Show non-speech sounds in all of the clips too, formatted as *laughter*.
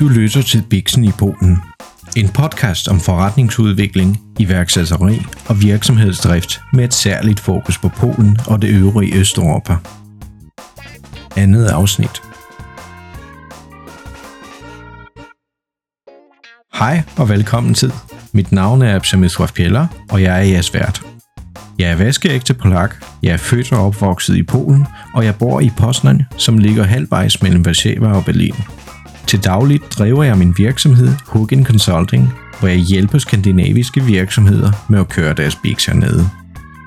Du lytter til Bixen i Polen. En podcast om forretningsudvikling, iværksætteri og virksomhedsdrift med et særligt fokus på Polen og det øvrige Østeuropa. Andet afsnit. Hej og velkommen til. Mit navn er Absamit Pieller, og jeg er jeres vært. Jeg er vaskeægte polak, jeg er født og opvokset i Polen, og jeg bor i Poznan, som ligger halvvejs mellem Warszawa og Berlin. Til dagligt driver jeg min virksomhed Hugin Consulting, hvor jeg hjælper skandinaviske virksomheder med at køre deres biks hernede.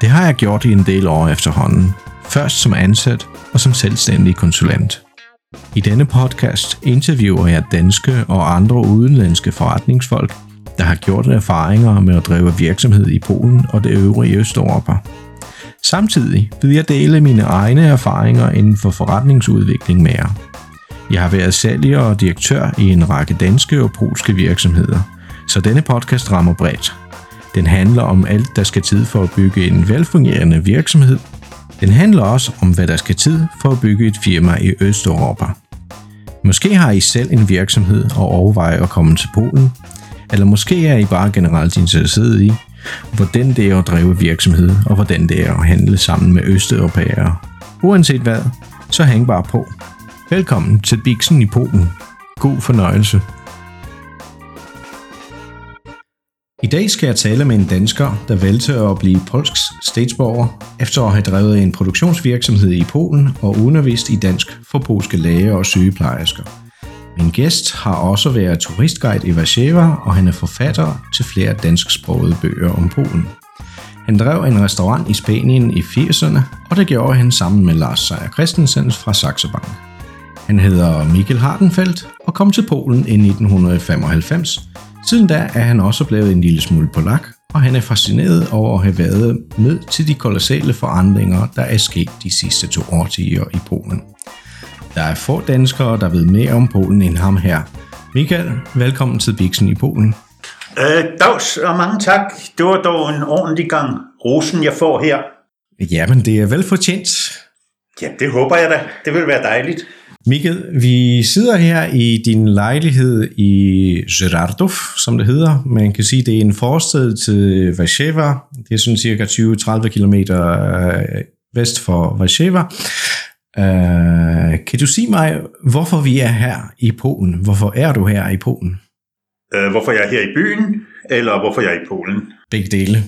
Det har jeg gjort i en del år efterhånden. Først som ansat og som selvstændig konsulent. I denne podcast interviewer jeg danske og andre udenlandske forretningsfolk, der har gjort erfaringer med at drive virksomhed i Polen og det øvrige Østeuropa. Samtidig vil jeg dele mine egne erfaringer inden for forretningsudvikling med jer. Jeg har været sælger og direktør i en række danske og polske virksomheder, så denne podcast rammer bredt. Den handler om alt, der skal tid for at bygge en velfungerende virksomhed. Den handler også om, hvad der skal tid for at bygge et firma i Østeuropa. Måske har I selv en virksomhed og overvejer at komme til Polen, eller måske er I bare generelt interesseret i, hvordan det er at drive virksomhed, og hvordan det er at handle sammen med østeuropæere. Uanset hvad, så hæng bare på. Velkommen til Bixen i Polen. God fornøjelse. I dag skal jeg tale med en dansker, der valgte at blive polsk statsborger, efter at have drevet en produktionsvirksomhed i Polen og undervist i dansk for polske læger og sygeplejersker. Min gæst har også været turistguide i Warszawa, og han er forfatter til flere dansksprogede bøger om Polen. Han drev en restaurant i Spanien i 80'erne, og det gjorde han sammen med Lars Seier Christensen fra Saxo Bank. Han hedder Mikkel Hardenfeldt og kom til Polen i 1995. Siden da er han også blevet en lille smule polak, og han er fascineret over at have været med til de kolossale forandringer, der er sket de sidste to årtier i Polen. Er få danskere, der ved mere om Polen end ham her. Michael, velkommen til Bixen i Polen. Øh, dags, og mange tak. Det var dog en ordentlig gang rosen, jeg får her. Jamen, det er vel fortjent. Ja, det håber jeg da. Det vil være dejligt. Mikkel, vi sidder her i din lejlighed i Żyrardów, som det hedder. Man kan sige, det er en forsted til Warszawa. Det er sådan cirka 20-30 km vest for Warszawa. Uh, kan du sige mig, hvorfor vi er her i Polen? Hvorfor er du her i Polen? Uh, hvorfor jeg er her i byen, eller hvorfor jeg er i Polen? Begge dele.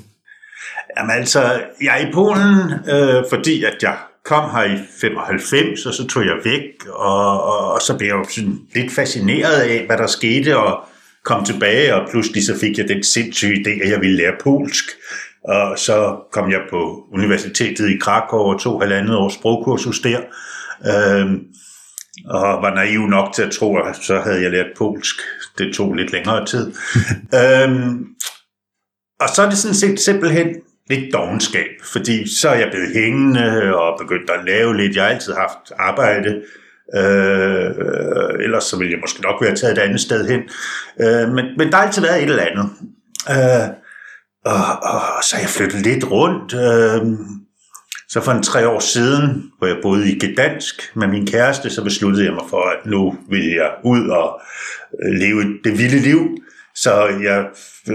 Jamen altså, jeg er i Polen, uh, fordi at jeg kom her i 95, og så tog jeg væk, og, og, og så blev jeg jo sådan lidt fascineret af, hvad der skete, og kom tilbage, og pludselig så fik jeg den sindssyge idé, at jeg ville lære polsk. Og så kom jeg på universitetet i Krakow og tog halvandet års sprogkursus der. Øhm, og var naiv nok til at tro, at så havde jeg lært polsk. Det tog lidt længere tid. *laughs* øhm, og så er det sådan set simpelthen lidt dogenskab, fordi så er jeg blevet hængende og begyndt at lave lidt. Jeg har altid haft arbejde, øh, ellers så ville jeg måske nok være taget et andet sted hen. Øh, men, men der har altid været et eller andet. Øh, og, og så har jeg flyttet lidt rundt. Øh, så for en tre år siden, hvor jeg boede i Gdansk med min kæreste, så besluttede jeg mig for, at nu vil jeg ud og øh, leve det vilde liv. Så jeg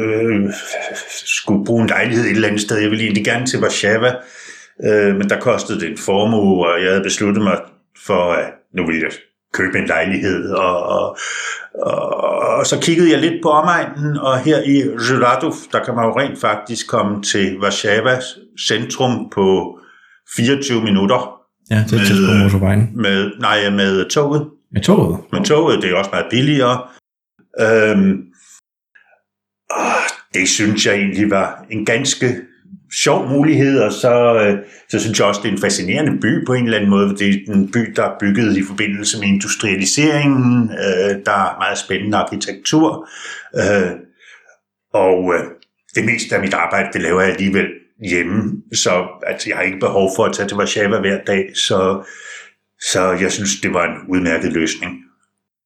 øh, skulle bruge en lejlighed et eller andet sted. Jeg ville egentlig gerne til Warszawa, øh, men der kostede det en formue, og jeg havde besluttet mig for, at nu ville jeg købe en lejlighed. Og, og, og, så kiggede jeg lidt på omegnen, og her i Żuradów, der kan man jo rent faktisk komme til Warszawa centrum på 24 minutter. Ja, det er tæt på motorvejen. Med, nej, med toget. Med toget? Med toget, det er også meget billigere. Øhm, og det synes jeg egentlig var en ganske sjov mulighed, og så, øh, så synes jeg også, det er en fascinerende by på en eller anden måde, for det er en by, der er bygget i forbindelse med industrialiseringen, øh, der er meget spændende arkitektur, øh, og øh, det meste af mit arbejde, det laver jeg alligevel hjemme, så altså, jeg har ikke behov for at tage til Warszawa hver dag, så, så jeg synes, det var en udmærket løsning.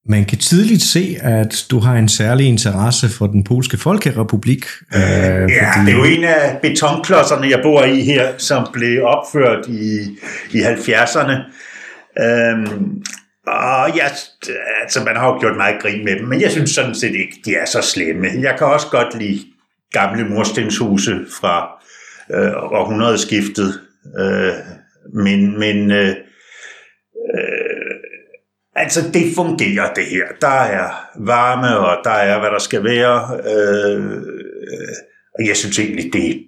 Man kan tydeligt se, at du har en særlig interesse for den polske folkerepublik. Øh, ja, fordi... det er jo en af betonklodserne, jeg bor i her, som blev opført i, i 70'erne. Øhm, og ja, altså man har jo gjort meget grin med dem, men jeg synes sådan set ikke, de er så slemme. Jeg kan også godt lide gamle murstenshuse fra øh, århundredeskiftet, øh, men, men øh, øh, altså det fungerer det her. Der er varme, og der er hvad der skal være, øh, og jeg synes egentlig, det,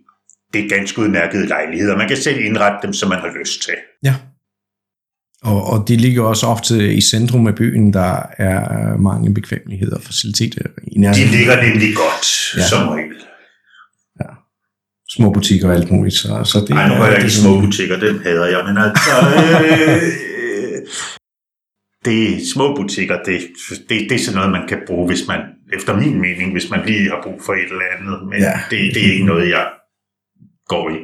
det er ganske udmærkede lejligheder. Man kan selv indrette dem, som man har lyst til. Ja. Og, og de ligger også ofte i centrum af byen, der er mange bekvemmeligheder og faciliteter. I de ligger nemlig godt, ja. som regel. Ja. Små butikker og alt muligt. Så, så det Nej, nu har jeg ikke små butikker, dem hader jeg, men altså... Øh, *laughs* det små butikker, det, det, det er sådan noget, man kan bruge, hvis man, efter min mening, hvis man lige har brug for et eller andet. Men ja. det, det er ikke noget, jeg går i.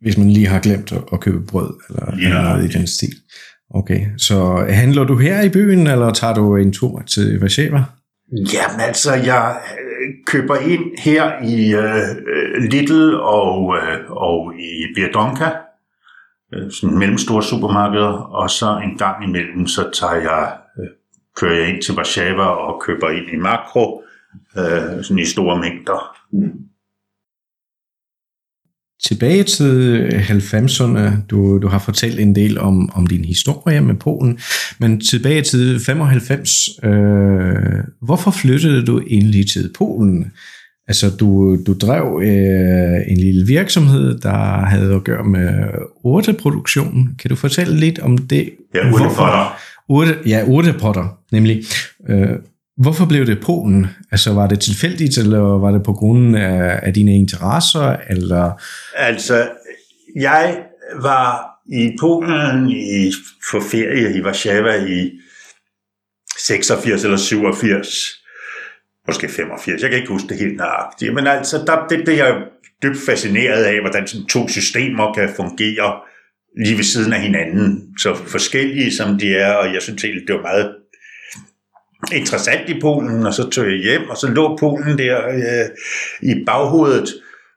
Hvis man lige har glemt at, at købe brød, eller, ja, eller noget i den stil. Okay, så handler du her i byen, eller tager du en tur til Warszawa? Jamen altså, jeg øh, køber ind her i uh, Lidl og, uh, og i Biedonka, uh, sådan mellemstore supermarkeder, og så en gang imellem, så tager jeg, øh, kører jeg ind til Warszawa og køber ind i makro, øh, sådan i store mængder. Mm tilbage til 90'erne. Du, du har fortalt en del om, om din historie med Polen, men tilbage til 95. Øh, hvorfor flyttede du egentlig til Polen? Altså, du, du drev øh, en lille virksomhed, der havde at gøre med urteproduktion. Kan du fortælle lidt om det? Ja, urtepotter. Urte, ja, urtepotter, nemlig. Øh, Hvorfor blev det Polen? Altså var det tilfældigt, eller var det på grund af, af dine interesser? Eller? Altså, jeg var i Polen i, for ferie i Warszawa i 86 eller 87, måske 85, jeg kan ikke huske det helt nøjagtigt, men altså, der, det blev jeg dybt fascineret af, hvordan sådan to systemer kan fungere lige ved siden af hinanden, så forskellige som de er, og jeg synes helt, det var meget interessant i Polen, og så tog jeg hjem, og så lå Polen der øh, i baghovedet.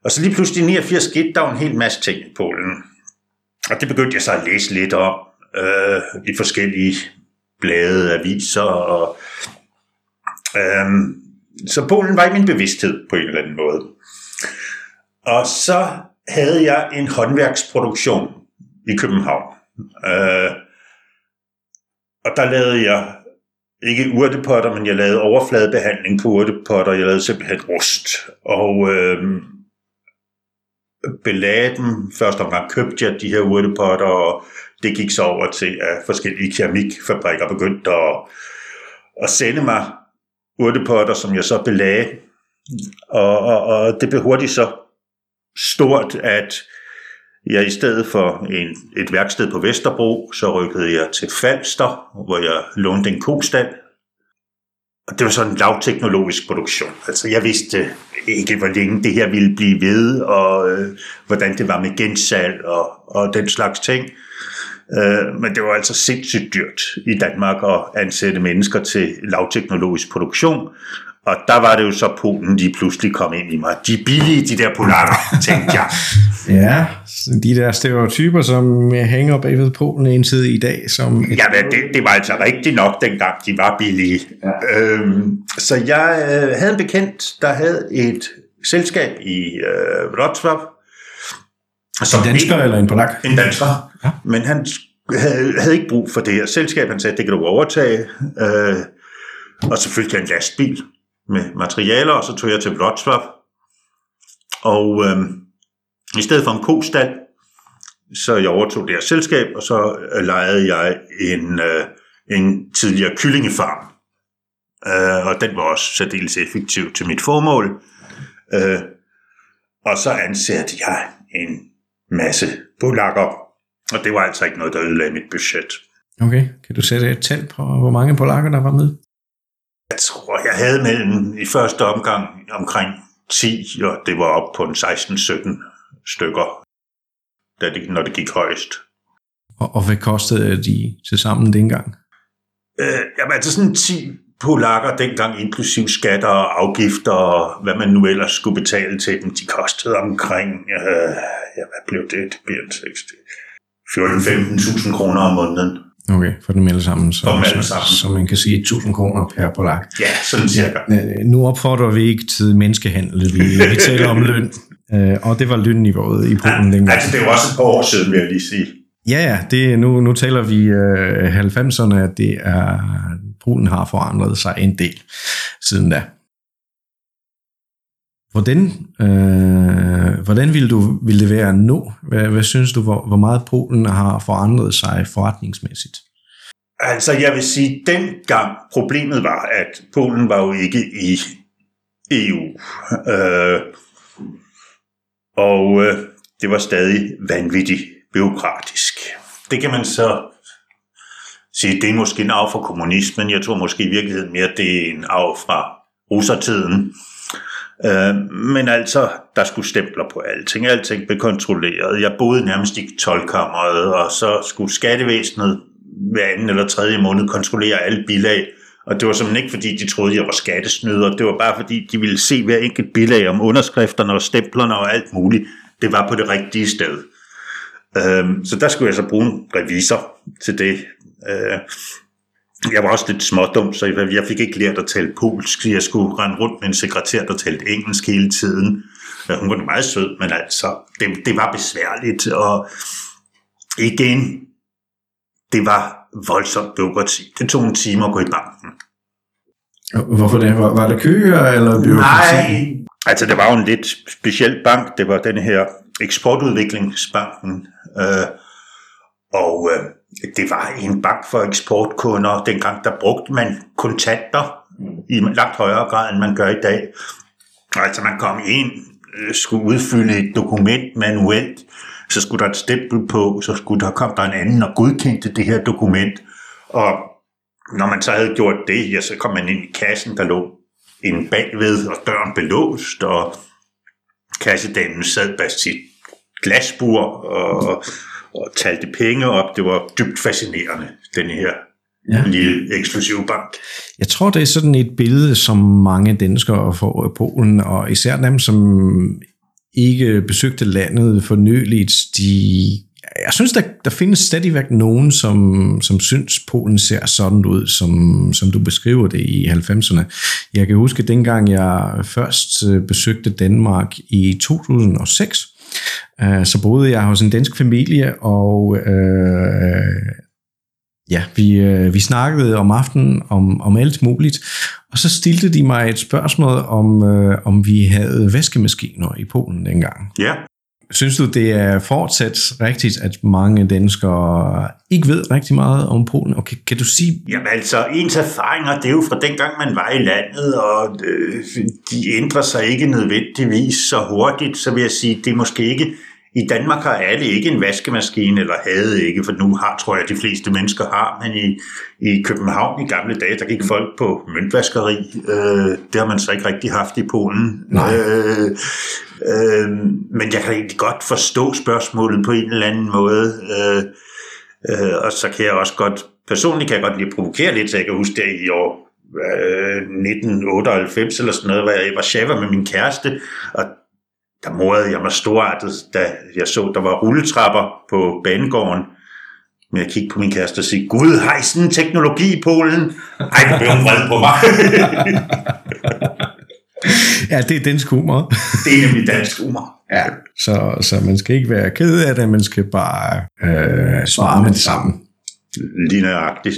Og så lige pludselig 89 skete der en hel masse ting i Polen. Og det begyndte jeg så at læse lidt om øh, i forskellige blade, aviser. Og, øh, så Polen var i min bevidsthed på en eller anden måde. Og så havde jeg en håndværksproduktion i København. Øh, og der lavede jeg ikke urtepotter, men jeg lavede overfladebehandling på urtepotter. Jeg lavede simpelthen rust. Og øh, belagde dem. Første omgang købte jeg de her urtepotter, og det gik så over til, at forskellige keramikfabrikker begyndte at, at sende mig urtepotter, som jeg så belagde. Og, og, og det blev hurtigt så stort, at jeg i stedet for en, et værksted på Vesterbro, så rykkede jeg til Falster, hvor jeg lånte en kostal. Og det var sådan en lavteknologisk produktion. Altså jeg vidste ikke, hvor længe det her ville blive ved, og øh, hvordan det var med gensalg og, og den slags ting. Øh, men det var altså sindssygt dyrt i Danmark at ansætte mennesker til lavteknologisk produktion. Og der var det jo så Polen, de pludselig kom ind i mig. De billige, de der polakker, tænkte jeg. *laughs* ja, de der stereotyper, som hænger bagved Polen indtil i dag. Som et... Ja, det, det var altså rigtigt nok, dengang de var billige. Ja. Øhm, så jeg øh, havde en bekendt, der havde et selskab i øh, Wrocław. Som en dansker en, eller en polak? En dansker. Ja. Men han havde, havde ikke brug for det her selskab. Han sagde, det kan du overtage. Øh, og så fik jeg en lastbil med materialer, og så tog jeg til Wrocław. Og øh, i stedet for en kostal, så jeg overtog det her selskab, og så øh, lejede jeg en, øh, en tidligere kyllingefarm. Øh, og den var også særdeles effektiv til mit formål. Øh, og så ansatte jeg en masse polakker, og det var altså ikke noget, der ødelagde mit budget. Okay, kan du sætte et tal på, hvor mange polakker der var med? Jeg tror, jeg havde mellem i første omgang omkring 10, og det var op på en 16-17 stykker, da det, når det gik højst. Og, og hvad kostede de til sammen dengang? Øh, jamen altså sådan 10 polakker dengang, inklusiv skatter og afgifter og hvad man nu ellers skulle betale til dem, de kostede omkring, øh, ja, hvad blev det? Det bliver 14-15.000 kroner om måneden. Okay, for dem alle sammen. Så, For dem alle så, sammen. så, man kan sige 1000 kroner per polak. Ja, sådan cirka. Øh, Nu opfordrer vi ikke til menneskehandel, vi, vi *laughs* taler om løn. Øh, og det var lønniveauet i Polen dengang. Altså, det jo også et par år siden, vil jeg lige sige. Ja, ja, det, nu, nu taler vi øh, 90'erne, at det er, Polen har forandret sig en del siden da. Hvordan, øh, hvordan ville, du, ville det være nu? Hvad, hvad synes du, hvor, hvor meget Polen har forandret sig forretningsmæssigt? Altså, jeg vil sige, dengang problemet var, at Polen var jo ikke i EU. Øh, og øh, det var stadig vanvittigt byråkratisk. Det kan man så sige, det er måske en arv fra kommunismen. Jeg tror måske i virkeligheden mere, det er en arv fra russertiden. Øh, men altså, der skulle stempler på alting. Alting blev kontrolleret. Jeg boede nærmest i tolkammeret, og så skulle skattevæsenet hver anden eller tredje måned kontrollere alle bilag. Og det var simpelthen ikke, fordi de troede, jeg var skattesnyder. Det var bare, fordi de ville se hver enkelt bilag om underskrifterne og stemplerne og alt muligt. Det var på det rigtige sted. Øhm, så der skulle jeg så bruge en revisor til det. Øh, jeg var også lidt smådum, så jeg jeg fik ikke lært at tale polsk. Jeg skulle rende rundt med en sekretær, der talte engelsk hele tiden. Hun var meget sød, men altså, det, det var besværligt. Og igen, det var voldsomt bureaukrati. Det tog en time at gå i banken. Hvorfor det? Var, var det køer eller byråkrati? Nej, altså det var jo en lidt speciel bank. Det var den her eksportudviklingsbanken. Øh, og øh, det var en bank for eksportkunder. Dengang der brugte man kontanter i langt højere grad, end man gør i dag. Altså man kom ind, øh, skulle udfylde et dokument manuelt, så skulle der et stempel på, så skulle der kom der en anden og godkendte det her dokument. Og når man så havde gjort det, ja, så kom man ind i kassen, der lå en bagved, og døren belåst, og kassedamen sad bag sit glasbur og, og talte penge op. Det var dybt fascinerende, den her Ja. lille eksklusive bank. Jeg tror, det er sådan et billede, som mange danskere får af Polen, og især dem, som ikke besøgte landet for nyligt, de jeg synes, der, der findes stadigvæk nogen, som, som synes, Polen ser sådan ud, som, som du beskriver det i 90'erne. Jeg kan huske, dengang jeg først øh, besøgte Danmark i 2006, øh, så boede jeg hos en dansk familie, og øh, ja, vi, øh, vi snakkede om aftenen om, om alt muligt, og så stillede de mig et spørgsmål om, øh, om vi havde vaskemaskiner i Polen dengang. Ja, Synes du, det er fortsat rigtigt, at mange danskere ikke ved rigtig meget om Polen? Og kan, kan du sige, Jamen altså, ens erfaringer, det er jo fra dengang, man var i landet, og øh, de ændrer sig ikke nødvendigvis så hurtigt, så vil jeg sige, det er måske ikke... I Danmark har alle ikke en vaskemaskine, eller havde ikke, for nu har, tror jeg, de fleste mennesker har, men i, i København i gamle dage, der gik folk på møntvaskeri. Øh, det har man så ikke rigtig haft i Polen. Nej. Øh, øh, men jeg kan egentlig godt forstå spørgsmålet på en eller anden måde. Øh, Øh, og så kan jeg også godt, personligt kan jeg godt lige provokere lidt, så jeg kan huske det i år øh, 1998 eller sådan noget, hvor jeg i Warszawa med min kæreste, og der morede jeg mig storartet, da jeg så, der var rulletrapper på banegården. Men jeg kiggede på min kæreste og sige, Gud, har I sådan en teknologi i Polen? Ej, det blev hun vred på mig. *laughs* ja, det er dansk humor. det er nemlig dansk humor. Ja. Så, så man skal ikke være ked af det, man skal bare øh, svare med det samme. Lige nøjagtigt.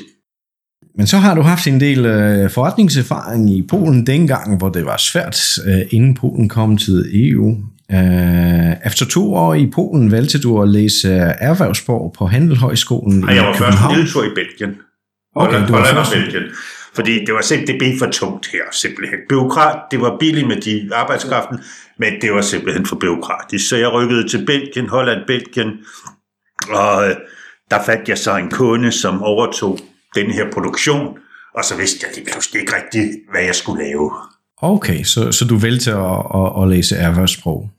Men så har du haft en del øh, forretningserfaring i Polen dengang, hvor det var svært, øh, inden Polen kom til EU. Øh, efter to år i Polen valgte du at læse erhvervsborg på Handelshøjskolen Og i jeg var først en København. lille tur i Belgien. Okay, Holland, du var Holland først- Belgien. Fordi det var simpelthen det blev for tungt her, simpelthen. Byråkrat, det var billigt med de arbejdskraften, men det var simpelthen for byråkratisk. Så jeg rykkede til Belgien, Holland, Belgien, og øh, der fandt jeg så en kunde, som overtog den her produktion, og så vidste jeg lige pludselig ikke rigtigt, hvad jeg skulle lave. Okay, så, så du valgte at, at, at læse erhvervssprog?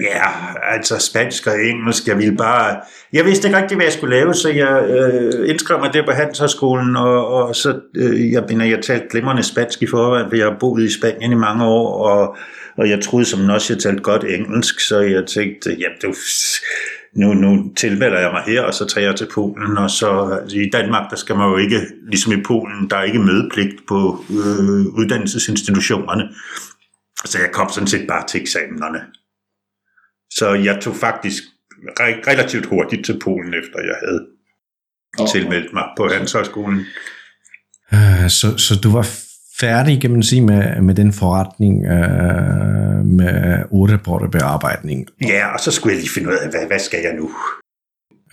Ja, altså spansk og engelsk, jeg ville bare... Jeg vidste ikke rigtig, hvad jeg skulle lave, så jeg øh, indskrev mig der på Handelshøjskolen, og, og så, øh, jeg mener, jeg talte glimrende spansk i forvejen, for jeg har boet i Spanien i mange år, og, og jeg troede som også, jeg talte godt engelsk, så jeg tænkte, jamen, du, nu, nu tilmelder jeg mig her, og så tager jeg til Polen, og så altså, i Danmark, der skal man jo ikke, ligesom i Polen, der er ikke mødepligt på øh, uddannelsesinstitutionerne, så jeg kom sådan set bare til eksamenerne. Så jeg tog faktisk re- relativt hurtigt til Polen, efter jeg havde okay. tilmeldt mig på Handelshøjskolen. Uh, så, så du var færdig, kan man sige, med, med den forretning uh, med bearbejdning. Ja, og så skulle jeg lige finde ud af, hvad, hvad skal jeg nu?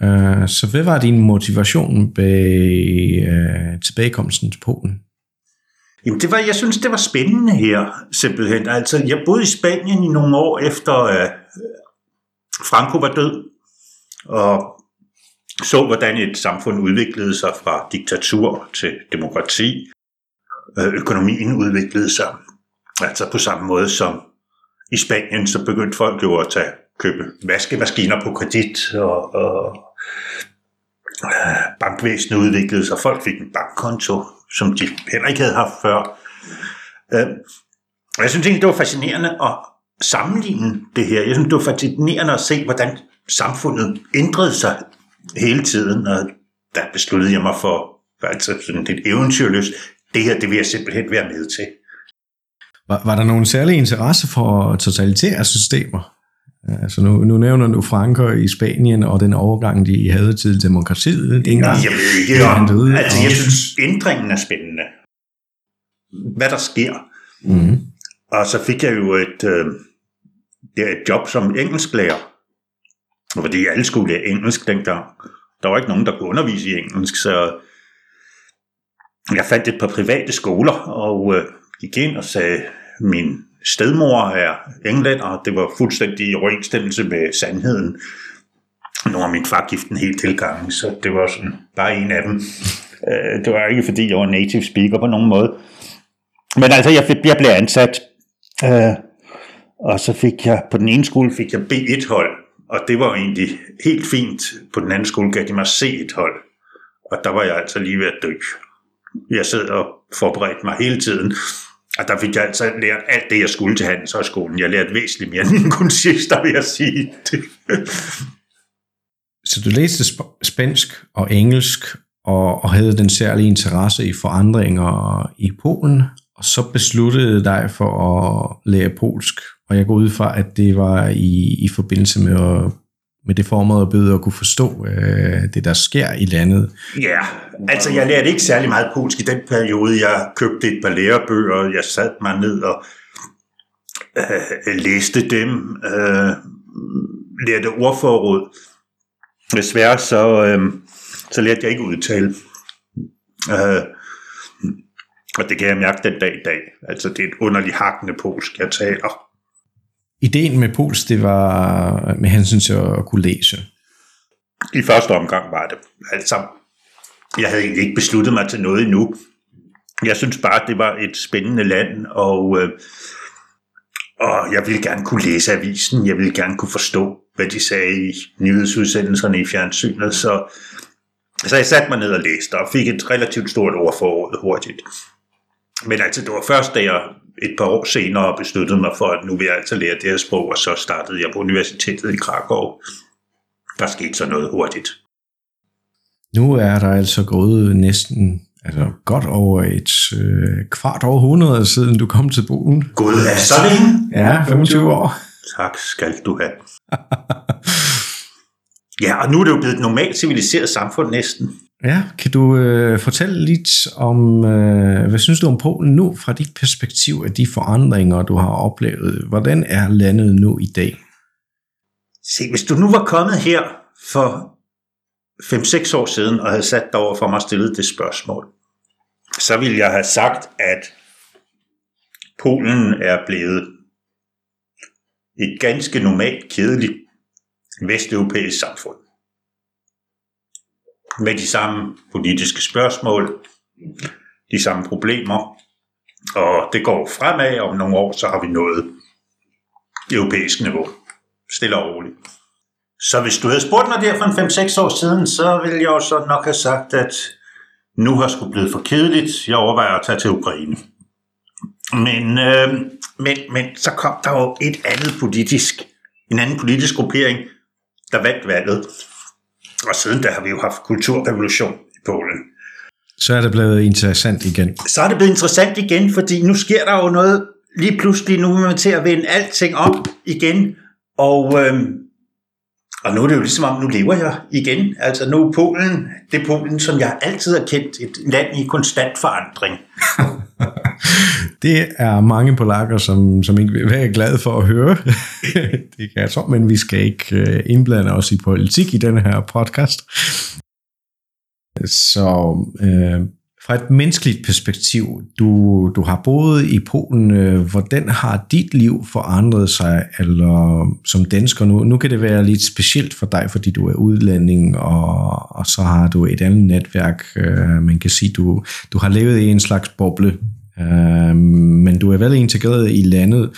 Uh, så hvad var din motivation bag uh, tilbagekomsten til Polen? Jamen, det var, jeg synes, det var spændende her, simpelthen. Altså, jeg boede i Spanien i nogle år efter uh, Franco var død, og så, hvordan et samfund udviklede sig fra diktatur til demokrati. Øh, økonomien udviklede sig. Altså på samme måde som i Spanien, så begyndte folk jo at tage, købe vaskemaskiner på kredit, og, og øh, bankvæsenet udviklede sig. Folk fik en bankkonto, som de heller ikke havde haft før. Øh, jeg synes egentlig, det var fascinerende at sammenligne det her. Jeg synes, det var fascinerende at se, hvordan samfundet ændrede sig hele tiden, og der besluttede jeg mig for, altså sådan et eventyrløst, det her, det vil jeg simpelthen være med til. Var, var der nogen særlig interesse for totalitære systemer? Altså nu, nu nævner du Frankrig i Spanien og den overgang, de havde til demokratiet. Det jeg ved ikke, om, døde, altså og... jeg synes, ændringen er spændende. Hvad der sker. Mm. Og så fik jeg jo et, øh, et job som engelsklærer. Fordi alle skulle lære engelsk dengang. Der var ikke nogen, der kunne undervise i engelsk, så jeg fandt et par private skoler, og øh, gik ind og sagde, min stedmor er englænder, og det var fuldstændig i overensstemmelse med sandheden. Nu var min far gift en helt tilgang, så det var sådan bare en af dem. Øh, det var ikke fordi, jeg var native speaker på nogen måde. Men altså, jeg, jeg blev ansat, øh, og så fik jeg, på den ene skole fik jeg B1-hold, og det var jo egentlig helt fint. På den anden skole gav de mig C1-hold, og der var jeg altså lige ved at dø. Jeg sad og forberedte mig hele tiden, og der fik jeg altså lært alt det, jeg skulle til handelshøjskolen. Jeg lærte væsentligt mere end kun sidst, der vil jeg sige. Så du læste sp- spansk og engelsk, og, og havde den særlige interesse i forandringer i Polen, og så besluttede dig for at lære polsk. Og jeg går ud fra, at det var i, i forbindelse med at med det formål at bedre at kunne forstå øh, det, der sker i landet. Ja, altså jeg lærte ikke særlig meget polsk i den periode. Jeg købte et par lærebøger, jeg satte mig ned og øh, læste dem, øh, lærte ordforråd. Desværre så, øh, så lærte jeg ikke udtale. Øh, og det kan jeg mærke den dag i dag. Altså det er et underligt hakkende polsk, jeg taler. Ideen med Pols, det var med hensyn til at kunne læse. I første omgang var det. Altså, jeg havde egentlig ikke besluttet mig til noget endnu. Jeg synes bare, det var et spændende land, og, øh, og jeg ville gerne kunne læse avisen. Jeg ville gerne kunne forstå, hvad de sagde i nyhedsudsendelserne i fjernsynet. Så, så jeg satte mig ned og læste, og fik et relativt stort ord for året hurtigt. Men altså, det var først, da jeg et par år senere besluttede mig for, at nu vil jeg altså lære det her sprog, og så startede jeg på universitetet i Krakow. Der skete så noget hurtigt. Nu er der altså gået næsten altså godt over et øh, kvart århundrede siden du kom til Polen. Gud, er så længe? Ja, 25 år. Tak skal du have. ja, og nu er det jo blevet et normalt civiliseret samfund næsten. Ja, kan du øh, fortælle lidt om, øh, hvad synes du om Polen nu, fra dit perspektiv af de forandringer, du har oplevet? Hvordan er landet nu i dag? Se, hvis du nu var kommet her for 5-6 år siden, og havde sat dig over for mig og stillet det spørgsmål, så ville jeg have sagt, at Polen er blevet et ganske normalt, kedeligt vesteuropæisk samfund med de samme politiske spørgsmål, de samme problemer, og det går fremad, om nogle år, så har vi nået europæisk niveau. stille og roligt. Så hvis du havde spurgt mig der for en 5-6 år siden, så ville jeg jo så nok have sagt, at nu har sgu blevet for kedeligt. Jeg overvejer at tage til Ukraine. Men, øh, men, men så kom der jo et andet politisk, en anden politisk gruppering, der vandt valget. Og siden der har vi jo haft kulturrevolution i Polen. Så er det blevet interessant igen. Så er det blevet interessant igen, fordi nu sker der jo noget lige pludselig, nu er man til at vende alting op igen, og, øh, og nu er det jo ligesom om, nu lever jeg igen. Altså nu er Polen, det er Polen, som jeg altid har kendt, et land i konstant forandring. *laughs* det er mange polakker, som, som ikke vil være glade for at høre. *laughs* det kan jeg tro, men vi skal ikke øh, indblande os i politik i denne her podcast. Så øh, fra et menneskeligt perspektiv, du, du har boet i Polen, øh, hvordan har dit liv forandret sig, eller som dansker nu? Nu kan det være lidt specielt for dig, fordi du er udlænding, og, og så har du et andet netværk. Øh, man kan sige, du, du har levet i en slags boble, øh, men du er vel integreret i landet.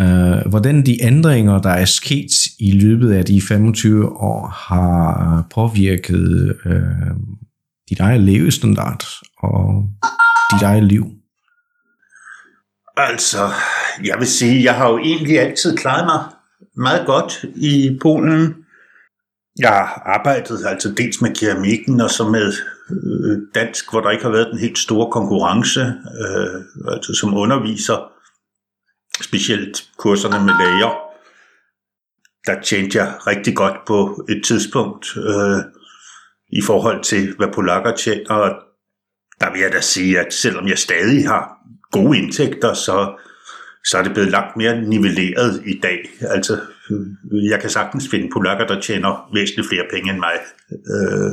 Øh, hvordan de ændringer, der er sket i løbet af de 25 år, har påvirket Øh, dit eget levestandard og dit eget liv? Altså, jeg vil sige, jeg har jo egentlig altid klaret mig meget godt i Polen. Jeg har arbejdet altså dels med keramikken og så med øh, dansk, hvor der ikke har været den helt store konkurrence, øh, altså som underviser, specielt kurserne med læger. Der tjente jeg rigtig godt på et tidspunkt. Øh, i forhold til, hvad polakker tjener. Og der vil jeg da sige, at selvom jeg stadig har gode indtægter, så, så er det blevet langt mere nivelleret i dag. Altså, jeg kan sagtens finde polakker, der tjener væsentligt flere penge end mig øh,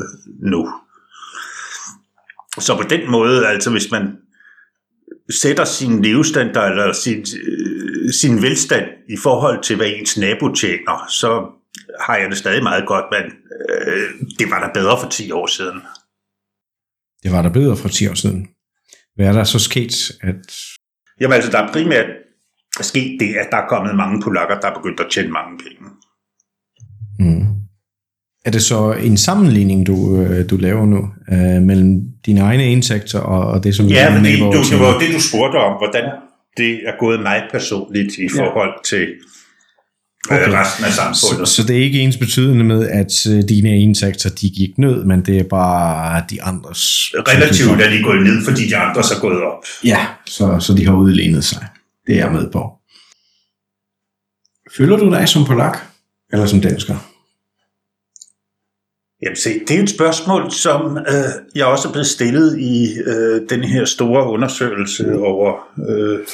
nu. Så på den måde, altså hvis man sætter sin levestandard eller sin, øh, sin velstand i forhold til, hvad ens nabo tjener, så har jeg det stadig meget godt, men øh, det var der bedre for 10 år siden. Det var der bedre for 10 år siden. Hvad er der så sket? At... Jamen altså, der er primært sket det, at der er kommet mange polakker, der er begyndt at tjene mange penge. Mm. Er det så en sammenligning, du, øh, du laver nu, øh, mellem dine egne indtægter og, og det, som ja, men det, du, det var det, du spurgte om, hvordan det er gået mig personligt i forhold ja. til okay. resten af samfundet. Så, så det er ikke ens betydende med, at øh, dine indtægter de gik ned, men det er bare de andres... Relativt er de gået ned, fordi de andres er gået op. Ja, så, så de har udlignet sig. Det er jeg med på. Føler du dig som polak, eller som dansker? Jamen se, det er et spørgsmål, som øh, jeg også er blevet stillet i øh, den her store undersøgelse over øh,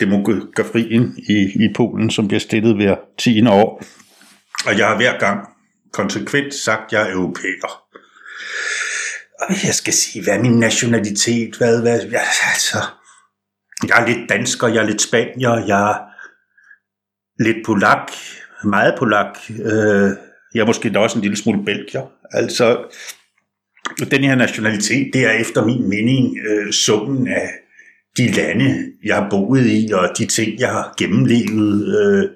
demografien i, i Polen, som bliver stillet hver 10 år. Og jeg har hver gang konsekvent sagt, at jeg er europæer. Og jeg skal sige, hvad er min nationalitet? Hvad, hvad, ja, altså, jeg er lidt dansker, jeg er lidt spanier, jeg er lidt polak, meget polak. Øh, jeg er måske da også en lille smule belgier. Altså, den her nationalitet, det er efter min mening øh, summen af de lande, jeg har boet i, og de ting, jeg har gennemlevet. Øh,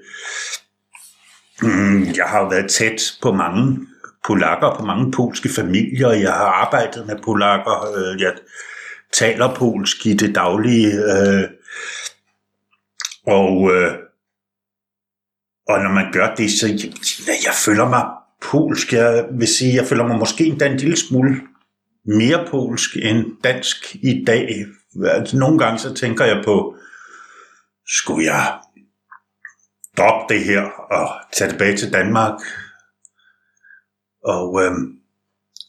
mm, jeg har været tæt på mange polakker, på mange polske familier. Jeg har arbejdet med polakker. Øh, jeg taler polsk i det daglige. Øh, og, øh, og når man gør det, så jeg, jeg føler mig polsk. Jeg vil sige, jeg føler mig måske endda en lille smule mere polsk end dansk i dag, altså, nogle gange så tænker jeg på, skulle jeg droppe det her og tage tilbage til Danmark? Og øhm,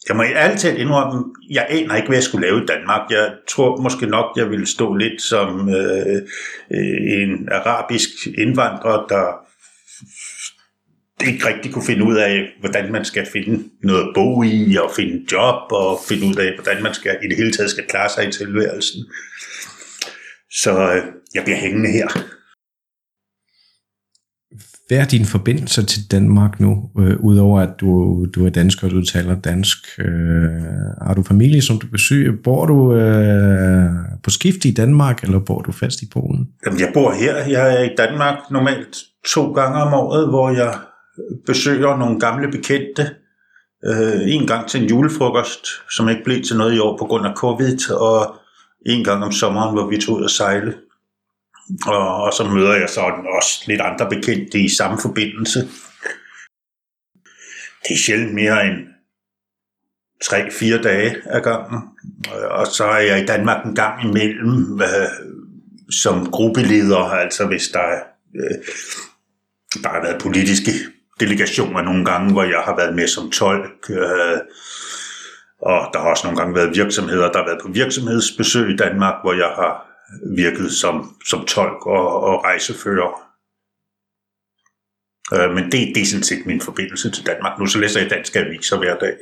jeg må altid indrømme, jeg aner ikke, hvad jeg skulle lave i Danmark. Jeg tror måske nok, jeg ville stå lidt som øh, øh en arabisk indvandrer, der ikke rigtig kunne finde ud af, hvordan man skal finde noget at bo i, og finde job, og finde ud af, hvordan man skal i det hele taget skal klare sig i tilværelsen. Så øh, jeg bliver hængende her. Hvad er din forbindelse til Danmark nu, øh, udover at du, du er dansker, og du taler dansk? Øh, har du familie, som du besøger? Bor du øh, på skift i Danmark, eller bor du fast i Polen? Jamen, jeg bor her. Jeg er i Danmark normalt to gange om året, hvor jeg besøger nogle gamle bekendte. Øh, en gang til en julefrokost, som ikke blev til noget i år på grund af covid, og en gang om sommeren, hvor vi tog ud og sejle. Og, og så møder jeg sådan også lidt andre bekendte i samme forbindelse. Det er sjældent mere end 3-4 dage ad gangen. Og så er jeg i Danmark en gang imellem øh, som gruppeleder, altså hvis der, øh, der har været politiske delegationer nogle gange, hvor jeg har været med som tolk. Øh, og der har også nogle gange været virksomheder, der har været på virksomhedsbesøg i Danmark, hvor jeg har virket som, som tolk og, og rejsefører. Øh, men det, det er sådan set min forbindelse til Danmark. Nu så læser jeg danske aviser hver dag.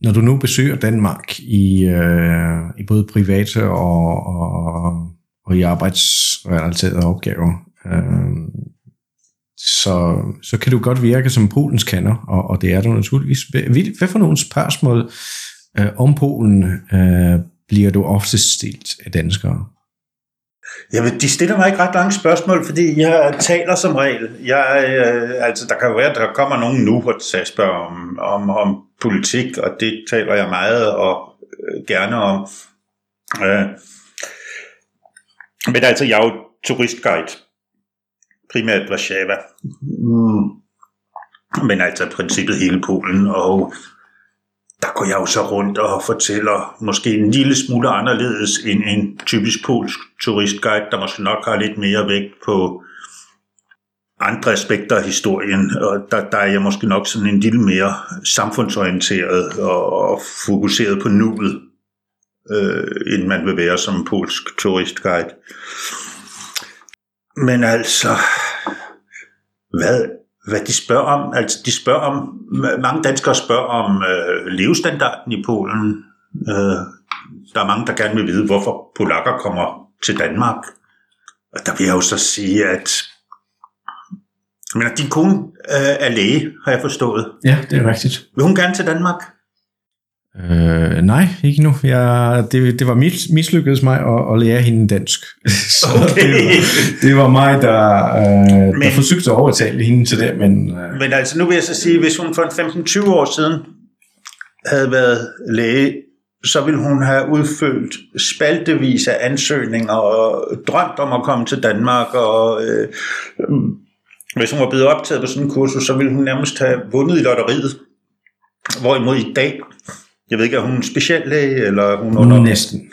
Når du nu besøger Danmark i, øh, i både private og, og, og i arbejdsrelaterede opgaver, øh, så, så kan du godt virke som Polens kender, og, og det er du naturligvis. Hvad for nogle spørgsmål øh, om Polen øh, bliver du ofte stillet af danskere? Jamen, de stiller mig ikke ret lange spørgsmål, fordi jeg taler som regel. Jeg, øh, altså, der kan jo være, at der kommer nogen nu og spørger om, om, om politik, og det taler jeg meget og øh, gerne om. Øh, men altså, jeg er jo turistguide, primært Warszawa. Mm. Men altså i princippet hele Polen, og der går jeg jo så rundt og fortæller måske en lille smule anderledes end en typisk polsk turistguide, der måske nok har lidt mere vægt på andre aspekter af historien, og der, der er jeg måske nok sådan en lille mere samfundsorienteret og, og fokuseret på nuet, øh, end man vil være som polsk turistguide. Men altså, hvad, hvad de spørger om. Altså, de spørger om, mange danskere spørger om øh, levestandarden i Polen. Øh, der er mange, der gerne vil vide, hvorfor polakker kommer til Danmark. Og der vil jeg jo så sige, at men din kone øh, er læge, har jeg forstået. Ja, det er rigtigt. Vil hun gerne til Danmark? Øh, nej, ikke nu. Jeg, det, det var mis, mislykkedes mig at, at lære hende dansk. *laughs* Så okay. det, var, det var mig, der, øh, men, der forsøgte at overtale hende til det. Men, øh. men altså, nu vil jeg så sige, hvis hun for 15-20 år siden havde været læge, så ville hun have udfyldt spaltevis af ansøgninger og drømt om at komme til Danmark. Og øh, hvis hun var blevet optaget på sådan en kursus, så ville hun nærmest have vundet i lotteriet. Hvorimod i dag, jeg ved ikke, er hun speciallæge, eller hun under... Næsten.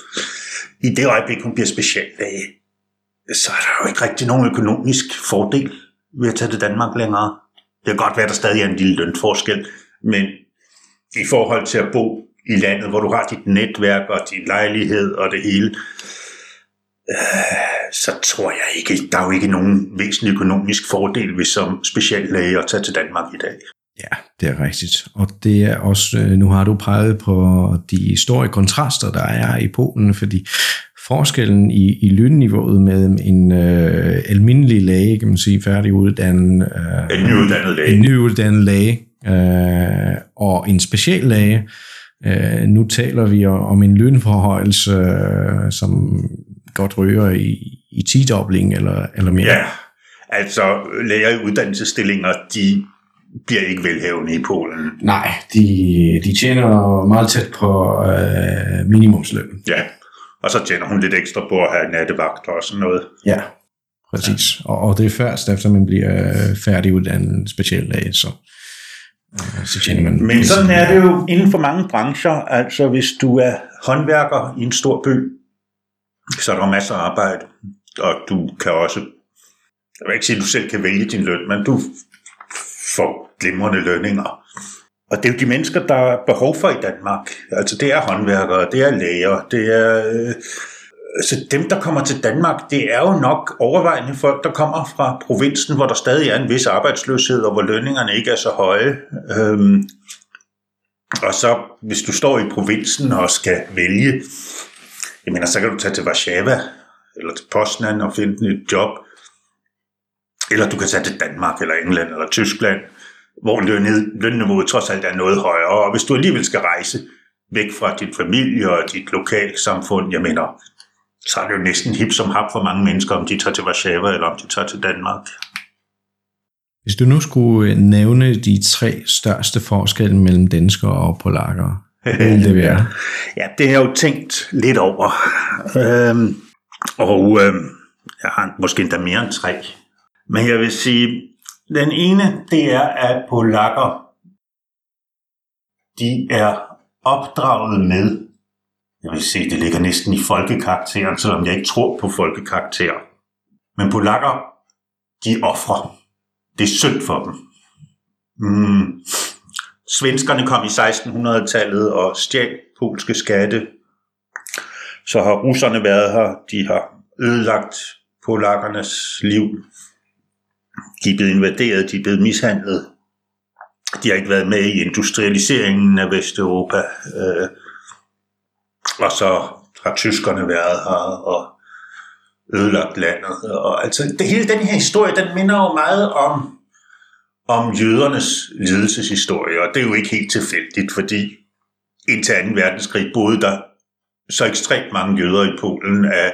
I det øjeblik, hun bliver speciallæge, så er der jo ikke rigtig nogen økonomisk fordel ved at tage til Danmark længere. Det kan godt være, at der stadig er en lille lønforskel, men i forhold til at bo i landet, hvor du har dit netværk og din lejlighed og det hele, øh, så tror jeg ikke, der er jo ikke nogen væsentlig økonomisk fordel ved som speciallæge at tage til Danmark i dag. Ja, det er rigtigt. Og det er også, øh, nu har du peget på de store kontraster, der er i Polen, fordi forskellen i, i lønniveauet med en øh, almindelig læge, kan man sige, færdiguddannet, øh, en nyuddannet læge, en nyuddannet læge øh, og en speciallæge, øh, nu taler vi om en lønforhøjelse, øh, som godt rører i, i 10-dobling eller, eller mere. Ja, altså læger i uddannelsesstillinger, de bliver ikke velhavende i Polen. Nej, de, de tjener meget tæt på øh, minimumsløn. Ja, og så tjener hun lidt ekstra på at have nattevagt og sådan noget. Ja, præcis. Ja. Og, og det er først efter man bliver færdiguddannet speciallæge, så, øh, så tjener man... Men sådan er det jo inden for mange brancher. Altså hvis du er håndværker i en stor by, så er der masser af arbejde, og du kan også, jeg vil ikke sige, at du selv kan vælge din løn, men du får glimrende lønninger. Og det er jo de mennesker, der er behov for i Danmark. Altså det er håndværkere, det er læger, det er... Øh, så dem, der kommer til Danmark, det er jo nok overvejende folk, der kommer fra provinsen, hvor der stadig er en vis arbejdsløshed, og hvor lønningerne ikke er så høje. Øhm, og så, hvis du står i provinsen og skal vælge, jeg mener, så kan du tage til Warszawa, eller til Poznan og finde et job, eller du kan tage til Danmark, eller England, eller Tyskland, hvor lønniveauet trods alt er noget højere. Og hvis du alligevel skal rejse væk fra dit familie og dit lokalsamfund, jeg mener, så er det jo næsten hip som hap for mange mennesker, om de tager til Warszawa, eller om de tager til Danmark. Hvis du nu skulle nævne de tre største forskelle mellem danskere og polakker, hvad ville det være? *laughs* ja, det har jeg jo tænkt lidt over. Øhm, og øhm, jeg har måske endda mere end tre. Men jeg vil sige, den ene, det er, at polakker, de er opdraget med, jeg vil sige, det ligger næsten i folkekarakteren, selvom jeg ikke tror på folkekarakter. Men polakker, de offrer. Det er synd for dem. Mm. Svenskerne kom i 1600-tallet og stjal polske skatte. Så har russerne været her. De har ødelagt polakkernes liv. De er blevet invaderet, de er blevet mishandlet. De har ikke været med i industrialiseringen af Vesteuropa. Øh, og så har tyskerne været her og ødelagt landet. Og altså, det hele den her historie, den minder jo meget om, om jødernes lidelseshistorie, og det er jo ikke helt tilfældigt, fordi indtil 2. verdenskrig boede der så ekstremt mange jøder i Polen af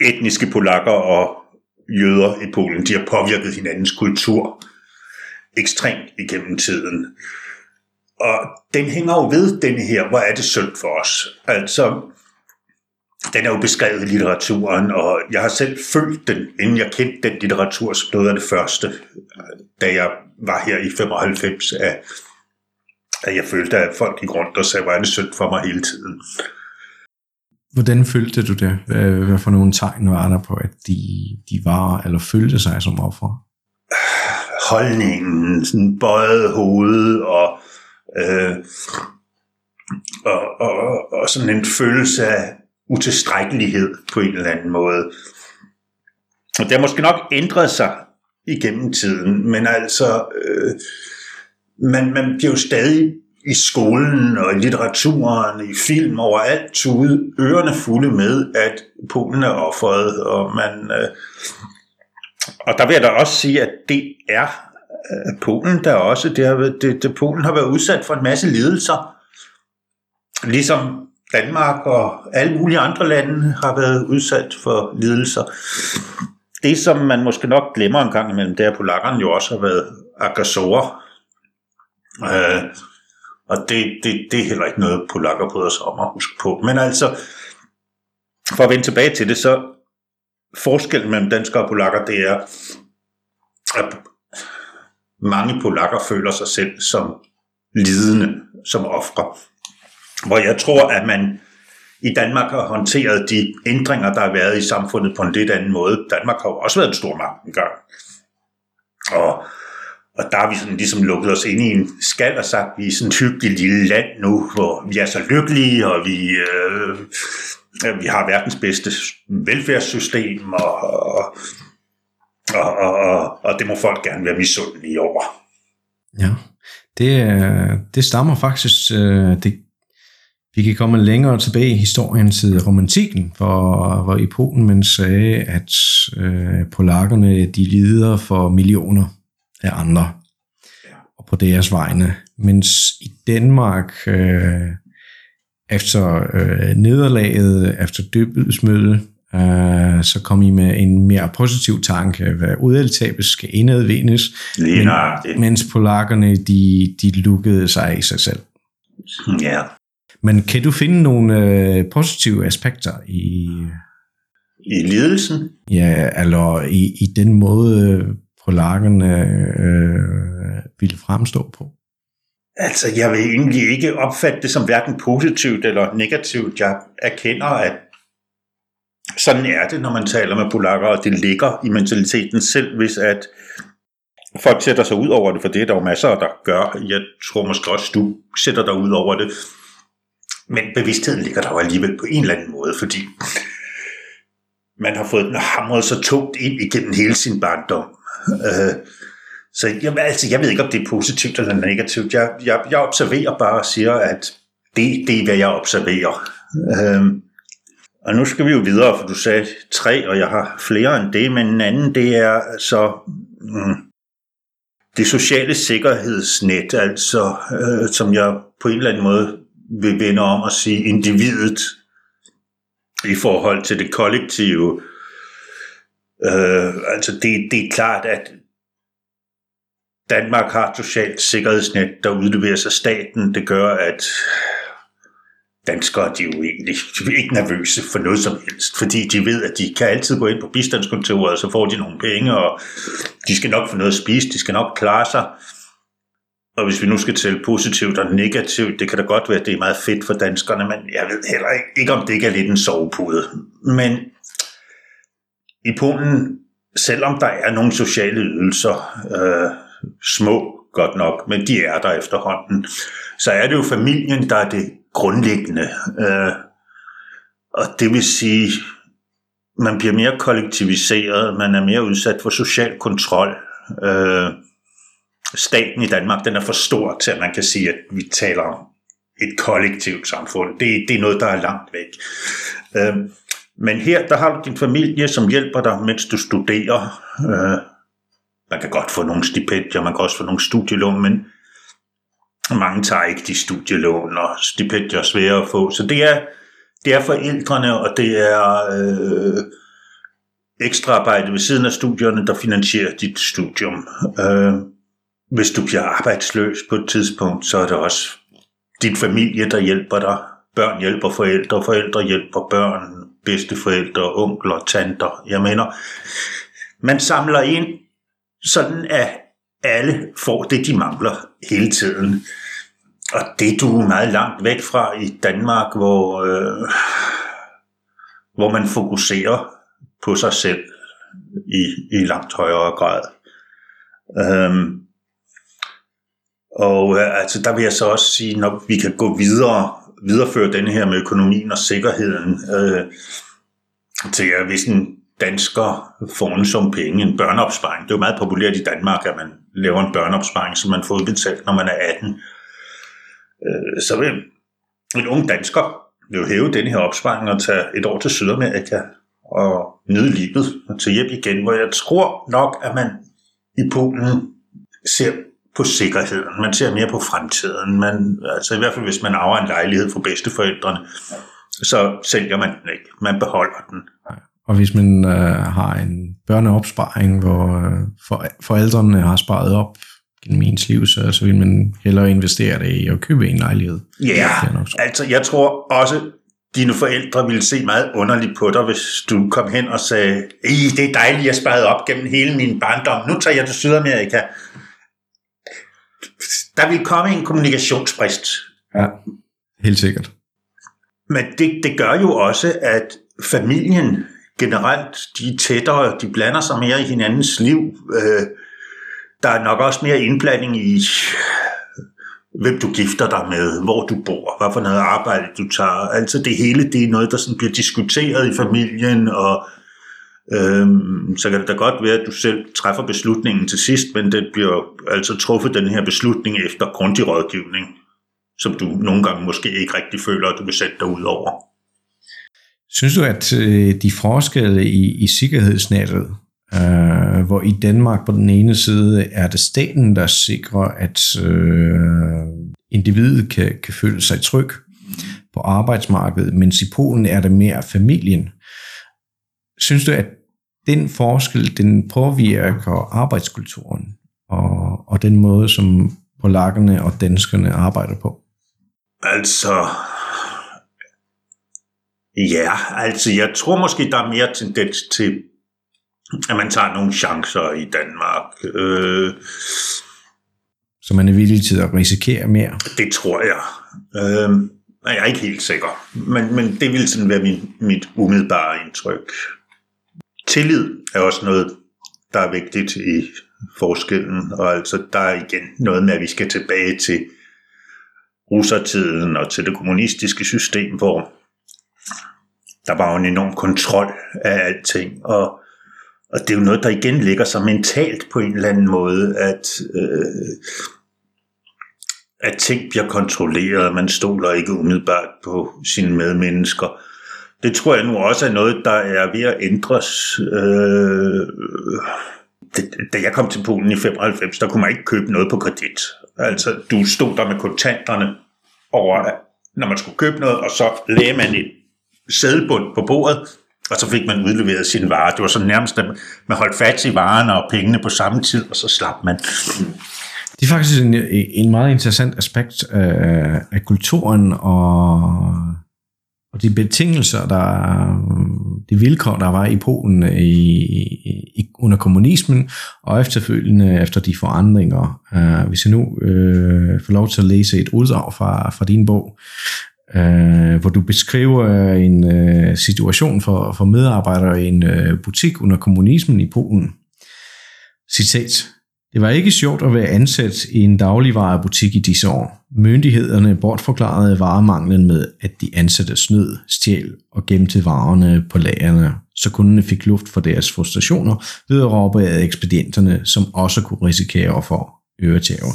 etniske polakker og jøder i Polen. De har påvirket hinandens kultur ekstremt igennem tiden. Og den hænger jo ved, den her, hvor er det synd for os. Altså, den er jo beskrevet i litteraturen, og jeg har selv følt den, inden jeg kendte den litteratur som noget af det første, da jeg var her i 95, at, at jeg følte, at folk gik rundt og sagde, hvor er det synd for mig hele tiden. Hvordan følte du det? Hvad for nogle tegn var der på, at de, de var eller følte sig som offer? Holdningen, sådan bøjet hoved og, øh, og, og, og sådan en følelse af utilstrækkelighed på en eller anden måde. Og det har måske nok ændret sig igennem tiden, men altså, øh, man, man bliver jo stadig i skolen og i litteraturen, i film overalt tude ørerne fulde med, at Polen er offeret, og man... Øh, og der vil jeg da også sige, at det er øh, Polen, der også, det har, det, det, Polen har været udsat for en masse lidelser, ligesom Danmark og alle mulige andre lande har været udsat for lidelser. Det, som man måske nok glemmer en gang imellem, det er, at polakkerne jo også har været aggressorer. Øh, og det, det, det er heller ikke noget, polakker bryder sig om at huske på. Men altså, for at vende tilbage til det, så forskellen mellem danskere og polakker, det er, at mange polakker føler sig selv som lidende, som ofre hvor jeg tror, at man i Danmark har håndteret de ændringer, der har været i samfundet på en lidt anden måde. Danmark har jo også været en stor magt engang. Og, og der har vi sådan ligesom lukket os ind i en skal og sagt, vi er sådan et hyggeligt lille land nu, hvor vi er så lykkelige, og vi, øh, øh vi har verdens bedste velfærdssystem, og, og, og, og, og det må folk gerne være misundelige over. Ja, det, øh, det stammer faktisk, øh, det vi kan komme længere tilbage i historien til romantikken, hvor, hvor i Polen man sagde, at øh, polakkerne de lider for millioner af andre og på deres vegne. Mens i Danmark, øh, efter øh, nederlaget, efter døbelsmødet, øh, så kom I med en mere positiv tanke, hvad uddeltabet skal indadvindes, men, mens polakkerne de, de lukkede sig i sig selv. Ja, men kan du finde nogle øh, positive aspekter i... I lidelsen? Ja, eller i, i den måde, polakkerne øh, øh, ville fremstå på? Altså, jeg vil egentlig ikke opfatte det som hverken positivt eller negativt. Jeg erkender, at sådan er det, når man taler med polakker, og det ligger i mentaliteten selv, hvis at folk sætter sig ud over det, for det er der jo masser, der gør. Jeg tror måske også, du sætter dig ud over det. Men bevidstheden ligger der jo alligevel på en eller anden måde, fordi man har fået den hamret så tungt ind igennem hele sin barndom. Øh, så jeg, altså, jeg ved ikke, om det er positivt eller negativt. Jeg, jeg, jeg observerer bare og siger, at det, det er, hvad jeg observerer. Øh, og nu skal vi jo videre, for du sagde tre, og jeg har flere end det, men en anden, det er så mm, det sociale sikkerhedsnet, altså, øh, som jeg på en eller anden måde vil vende om at sige individet i forhold til det kollektive. Øh, altså det, det er klart, at Danmark har et socialt sikkerhedsnet, der udleveres af staten. Det gør, at danskere de er jo egentlig de er ikke nervøse for noget som helst, fordi de ved, at de kan altid gå ind på bistandskontoret, og så får de nogle penge, og de skal nok få noget at spise, de skal nok klare sig. Og hvis vi nu skal tælle positivt og negativt, det kan da godt være, at det er meget fedt for danskerne, men jeg ved heller ikke, ikke om det ikke er lidt en sovepude. Men i Polen, selvom der er nogle sociale ydelser, øh, små godt nok, men de er der efterhånden, så er det jo familien, der er det grundlæggende. Øh, og det vil sige, man bliver mere kollektiviseret, man er mere udsat for social kontrol. Øh, staten i Danmark, den er for stor til, at man kan sige, at vi taler om et kollektivt samfund. Det, det er noget, der er langt væk. Øh, men her, der har du din familie, som hjælper dig, mens du studerer. Øh, man kan godt få nogle stipendier, man kan også få nogle studielån, men mange tager ikke de studielån, og stipendier er svære at få. Så det er, det er forældrene, og det er øh, ekstra arbejde ved siden af studierne, der finansierer dit studium. Øh, hvis du bliver arbejdsløs på et tidspunkt, så er det også din familie, der hjælper dig. Børn hjælper forældre, forældre hjælper børn, bedsteforældre, onkler, tanter. Jeg mener, man samler ind, sådan at alle får det, de mangler hele tiden. Og det du er meget langt væk fra i Danmark, hvor, øh, hvor man fokuserer på sig selv i, i langt højere grad. Øhm, og øh, altså, der vil jeg så også sige, når vi kan gå videre, videreføre denne her med økonomien og sikkerheden, øh, til at hvis en dansker får en som penge, en børneopsparing, det er jo meget populært i Danmark, at man laver en børneopsparing, som man får udbetalt, når man er 18, øh, så vil en ung dansker jo hæve den her opsparing og tage et år til Sydamerika og nyde livet og til hjem igen, hvor jeg tror nok, at man i Polen ser på sikkerheden. Man ser mere på fremtiden. Man, altså i hvert fald, hvis man arver en lejlighed for bedsteforældrene, så sælger man den ikke. Man beholder den. Og hvis man øh, har en børneopsparing, hvor øh, for, forældrene har sparet op gennem ens liv, så, så vil man hellere investere det i at købe en lejlighed. Ja, yeah. altså jeg tror også, dine forældre ville se meget underligt på dig, hvis du kom hen og sagde, det er dejligt, jeg sparet op gennem hele min barndom, nu tager jeg til Sydamerika der vil komme en kommunikationsbrist. Ja, helt sikkert. Men det, det gør jo også, at familien generelt, de er tættere, de blander sig mere i hinandens liv. Øh, der er nok også mere indblanding i, hvem du gifter dig med, hvor du bor, hvad for noget arbejde du tager. Altså det hele, det er noget, der sådan bliver diskuteret i familien, og Øhm, så kan det da godt være, at du selv træffer beslutningen til sidst, men det bliver altså truffet den her beslutning efter grundig rådgivning, som du nogle gange måske ikke rigtig føler, at du vil sætte dig ud over. Synes du, at øh, de forskelle i, i sikkerhedsnettet, øh, hvor i Danmark på den ene side er det staten, der sikrer, at øh, individet kan, kan føle sig tryg på arbejdsmarkedet, mens i Polen er det mere familien, Synes du, at den forskel, den påvirker arbejdskulturen og, og den måde, som polakkerne og danskerne arbejder på? Altså, ja, altså jeg tror måske, der er mere tendens til, at man tager nogle chancer i Danmark. Øh, så man er villig til at risikere mere? Det tror jeg. Øh, jeg er ikke helt sikker, men, men det vil sådan være min, mit umiddelbare indtryk. Tillid er også noget, der er vigtigt i forskellen, og altså der er igen noget med, at vi skal tilbage til russertiden og til det kommunistiske system, hvor der var en enorm kontrol af alting, og, og det er jo noget, der igen ligger så mentalt på en eller anden måde, at, øh, at ting bliver kontrolleret, man stoler ikke umiddelbart på sine medmennesker, det tror jeg nu også er noget, der er ved at ændres. Øh, da jeg kom til Polen i 95, der kunne man ikke købe noget på kredit. Altså, du stod der med kontanterne over, når man skulle købe noget, og så lagde man et sædelbund på bordet, og så fik man udleveret sin varer. Det var så nærmest, at man holdt fat i varerne og pengene på samme tid, og så slap man. Det er faktisk en, en meget interessant aspekt af, af kulturen og, og de betingelser, der, de vilkår, der var i Polen i, i, under kommunismen, og efterfølgende efter de forandringer. Øh, uh, hvis jeg nu uh, får lov til at læse et uddrag fra, fra din bog, uh, hvor du beskriver en uh, situation for, for medarbejdere i en uh, butik under kommunismen i Polen. Citat. Det var ikke sjovt at være ansat i en dagligvarebutik i disse år. Myndighederne bortforklarede varemanglen med, at de ansatte snød, stjæl og gemte varerne på lagerne, så kunderne fik luft for deres frustrationer ved at råbe af ekspedienterne, som også kunne risikere at få øretæver.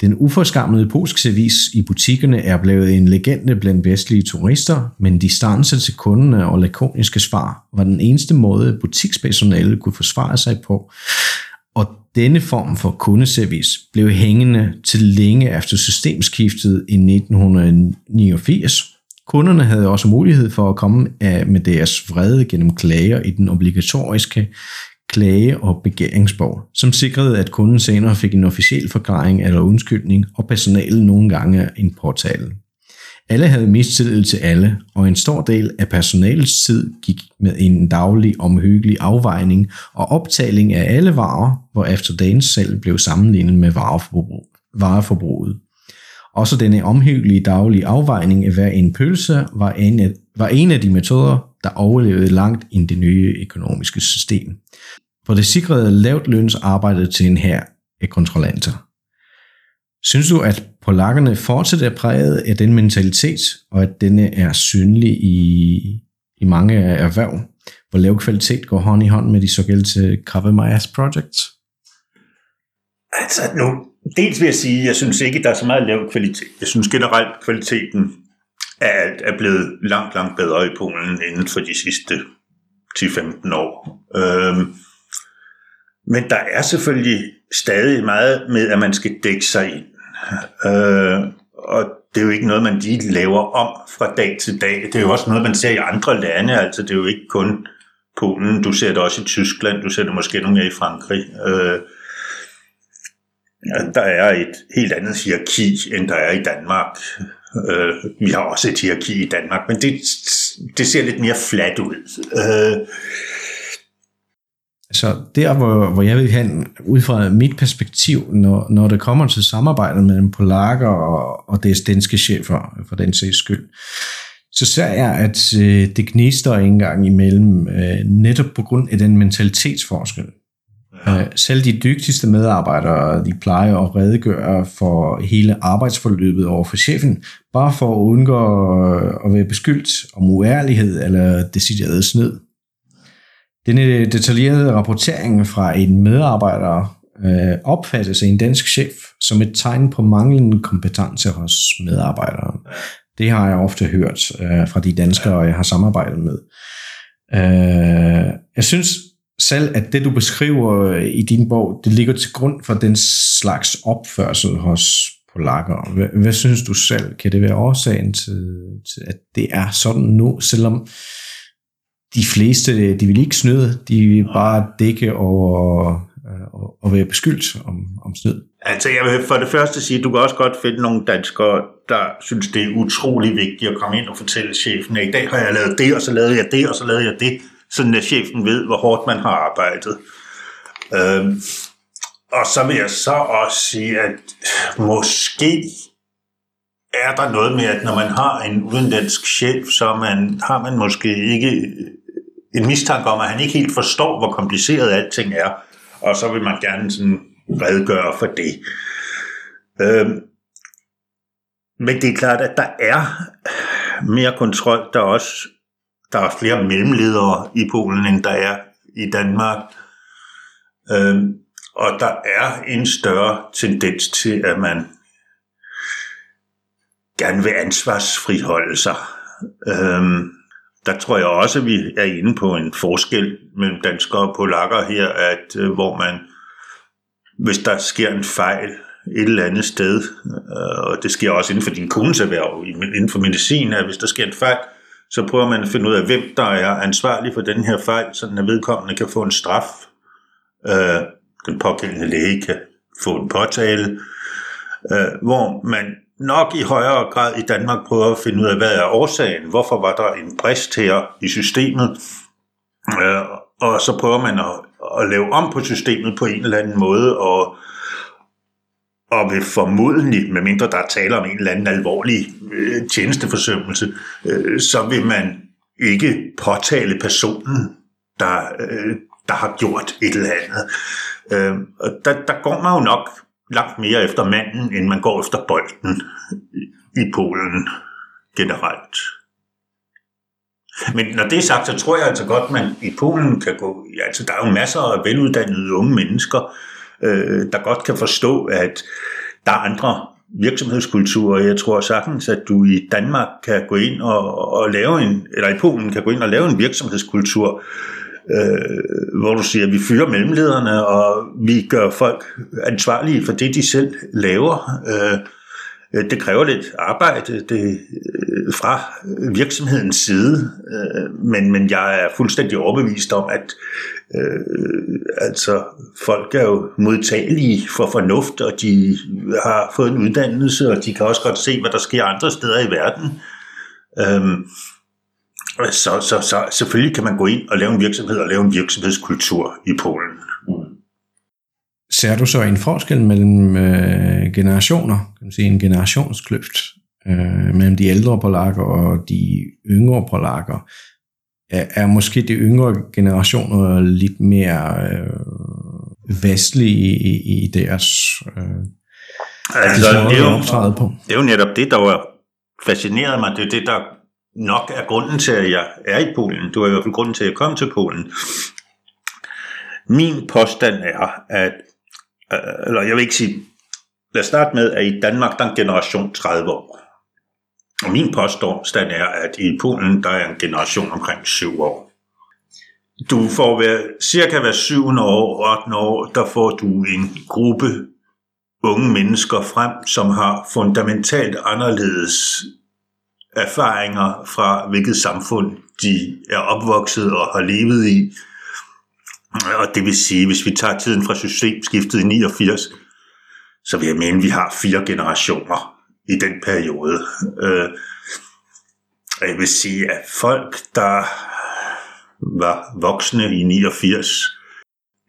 Den uforskammede polske servis i butikkerne er blevet en legende blandt vestlige turister, men distance til kunderne og lakoniske svar var den eneste måde, butikspersonale kunne forsvare sig på, denne form for kundeservice blev hængende til længe efter systemskiftet i 1989. Kunderne havde også mulighed for at komme af med deres vrede gennem klager i den obligatoriske klage- og begæringsbog, som sikrede, at kunden senere fik en officiel forklaring eller undskyldning, og personalet nogle gange en påtale. Alle havde mistillid til alle, og en stor del af personalets tid gik med en daglig omhyggelig afvejning og optaling af alle varer, hvor efter dagens salg blev sammenlignet med vareforbrug, vareforbruget. Også denne omhyggelige daglige afvejning af hver en pølse var en, af, var en af de metoder, der overlevede langt i det nye økonomiske system. For det sikrede lavt lønsarbejde til en her af kontrollanter. Synes du, at polakkerne fortsat er præget af den mentalitet, og at denne er synlig i, i mange erhverv, hvor lav kvalitet går hånd i hånd med de såkaldte cover my ass projects? Altså nu, dels vil jeg sige, at jeg synes ikke, der er så meget lav kvalitet. Jeg synes generelt, kvaliteten af alt er blevet langt, langt bedre i Polen inden for de sidste 10-15 år. Øhm, men der er selvfølgelig stadig meget med, at man skal dække sig ind. Øh, og det er jo ikke noget, man lige laver om fra dag til dag. Det er jo også noget, man ser i andre lande. Altså, det er jo ikke kun Polen. Du ser det også i Tyskland. Du ser det måske nogle i Frankrig. Øh, der er et helt andet hierarki, end der er i Danmark. Øh, vi har også et hierarki i Danmark, men det, det ser lidt mere fladt ud. Øh, så der, hvor, hvor jeg vil hen, ud fra mit perspektiv, når, når det kommer til samarbejdet mellem polakker og, og deres danske chefer, for den sags skyld, så ser jeg, at øh, det gnister engang imellem, øh, netop på grund af den mentalitetsforskel. Ja. Øh, selv de dygtigste medarbejdere, de plejer at redegøre for hele arbejdsforløbet over for chefen, bare for at undgå at være beskyldt om uærlighed eller decideret snyd. Denne detaljerede rapportering fra en medarbejder øh, opfattes af en dansk chef som et tegn på manglende kompetence hos medarbejderen. Det har jeg ofte hørt øh, fra de danskere, jeg har samarbejdet med. Øh, jeg synes selv, at det du beskriver øh, i din bog, det ligger til grund for den slags opførsel hos polakker. Hvad, hvad synes du selv? Kan det være årsagen til, til, at det er sådan nu, selvom de fleste, de vil ikke snyde, de vil bare dække over og, og være beskyldt om, om snyd. Altså jeg vil for det første sige, at du kan også godt finde nogle danskere, der synes, det er utrolig vigtigt at komme ind og fortælle chefen, at i dag har jeg lavet det, og så lavede jeg det, og så lavede jeg det, sådan at chefen ved, hvor hårdt man har arbejdet. Øhm, og så vil jeg så også sige, at måske er der noget med, at når man har en udenlandsk chef, så man, har man måske ikke en mistanke om, at han ikke helt forstår, hvor kompliceret alting er, og så vil man gerne sådan redegøre for det. Øhm, men det er klart, at der er mere kontrol. Der er også der er flere mellemledere i Polen, end der er i Danmark. Øhm, og der er en større tendens til, at man gerne vil ansvarsfriholde sig. Øhm, der tror jeg også, at vi er inde på en forskel mellem danskere og polakker her, at øh, hvor man, hvis der sker en fejl et eller andet sted, øh, og det sker også inden for din kundes erhverv, inden for medicin, at hvis der sker en fejl, så prøver man at finde ud af, hvem der er ansvarlig for den her fejl, så den vedkommende kan få en straf. Øh, den pågældende læge kan få en påtale, øh, hvor man nok i højere grad i Danmark prøver at finde ud af, hvad er årsagen? Hvorfor var der en brist her i systemet? Øh, og så prøver man at, at lave om på systemet på en eller anden måde, og, og vil formodentlig, medmindre der er tale om en eller anden alvorlig øh, tjenesteforsømmelse, øh, så vil man ikke påtale personen, der, øh, der har gjort et eller andet. Øh, og der, der går man jo nok langt mere efter manden, end man går efter bolden i Polen generelt. Men når det er sagt, så tror jeg altså godt, at man i Polen kan gå... Altså, der er jo masser af veluddannede unge mennesker, øh, der godt kan forstå, at der er andre virksomhedskulturer. Jeg tror sagtens, at du i Danmark kan gå ind og, og lave en, eller i Polen kan gå ind og lave en virksomhedskultur, øh, Øh, hvor du siger, at vi fyrer mellemlederne, og vi gør folk ansvarlige for det, de selv laver. Øh, det kræver lidt arbejde det, øh, fra virksomhedens side, øh, men, men jeg er fuldstændig overbevist om, at øh, altså, folk er jo modtagelige for fornuft, og de har fået en uddannelse, og de kan også godt se, hvad der sker andre steder i verden. Øh, så, så, så selvfølgelig kan man gå ind og lave en virksomhed og lave en virksomhedskultur i Polen. Ser du så en forskel mellem øh, generationer, kan man sige en generationskløft, øh, mellem de ældre polakker og de yngre polakker? Er, er måske de yngre generationer lidt mere øh, vestlige i, i deres øh, altså, det, er jo, på? det er jo netop det, der var fascineret mig. Det er det, der nok er grunden til, at jeg er i Polen. Du er i hvert fald grunden til, at jeg kom til Polen. Min påstand er, at, øh, eller jeg vil ikke sige, lad os starte med, at i Danmark der er en generation 30 år. Og min påstand er, at i Polen der er en generation omkring 7 år. Du får hver, cirka hver 7. år, 8. år, der får du en gruppe unge mennesker frem, som har fundamentalt anderledes erfaringer fra, hvilket samfund de er opvokset og har levet i. Og det vil sige, hvis vi tager tiden fra systemskiftet i 89, så vil jeg mene, at vi har fire generationer i den periode. Øh, jeg vil sige, at folk, der var voksne i 89,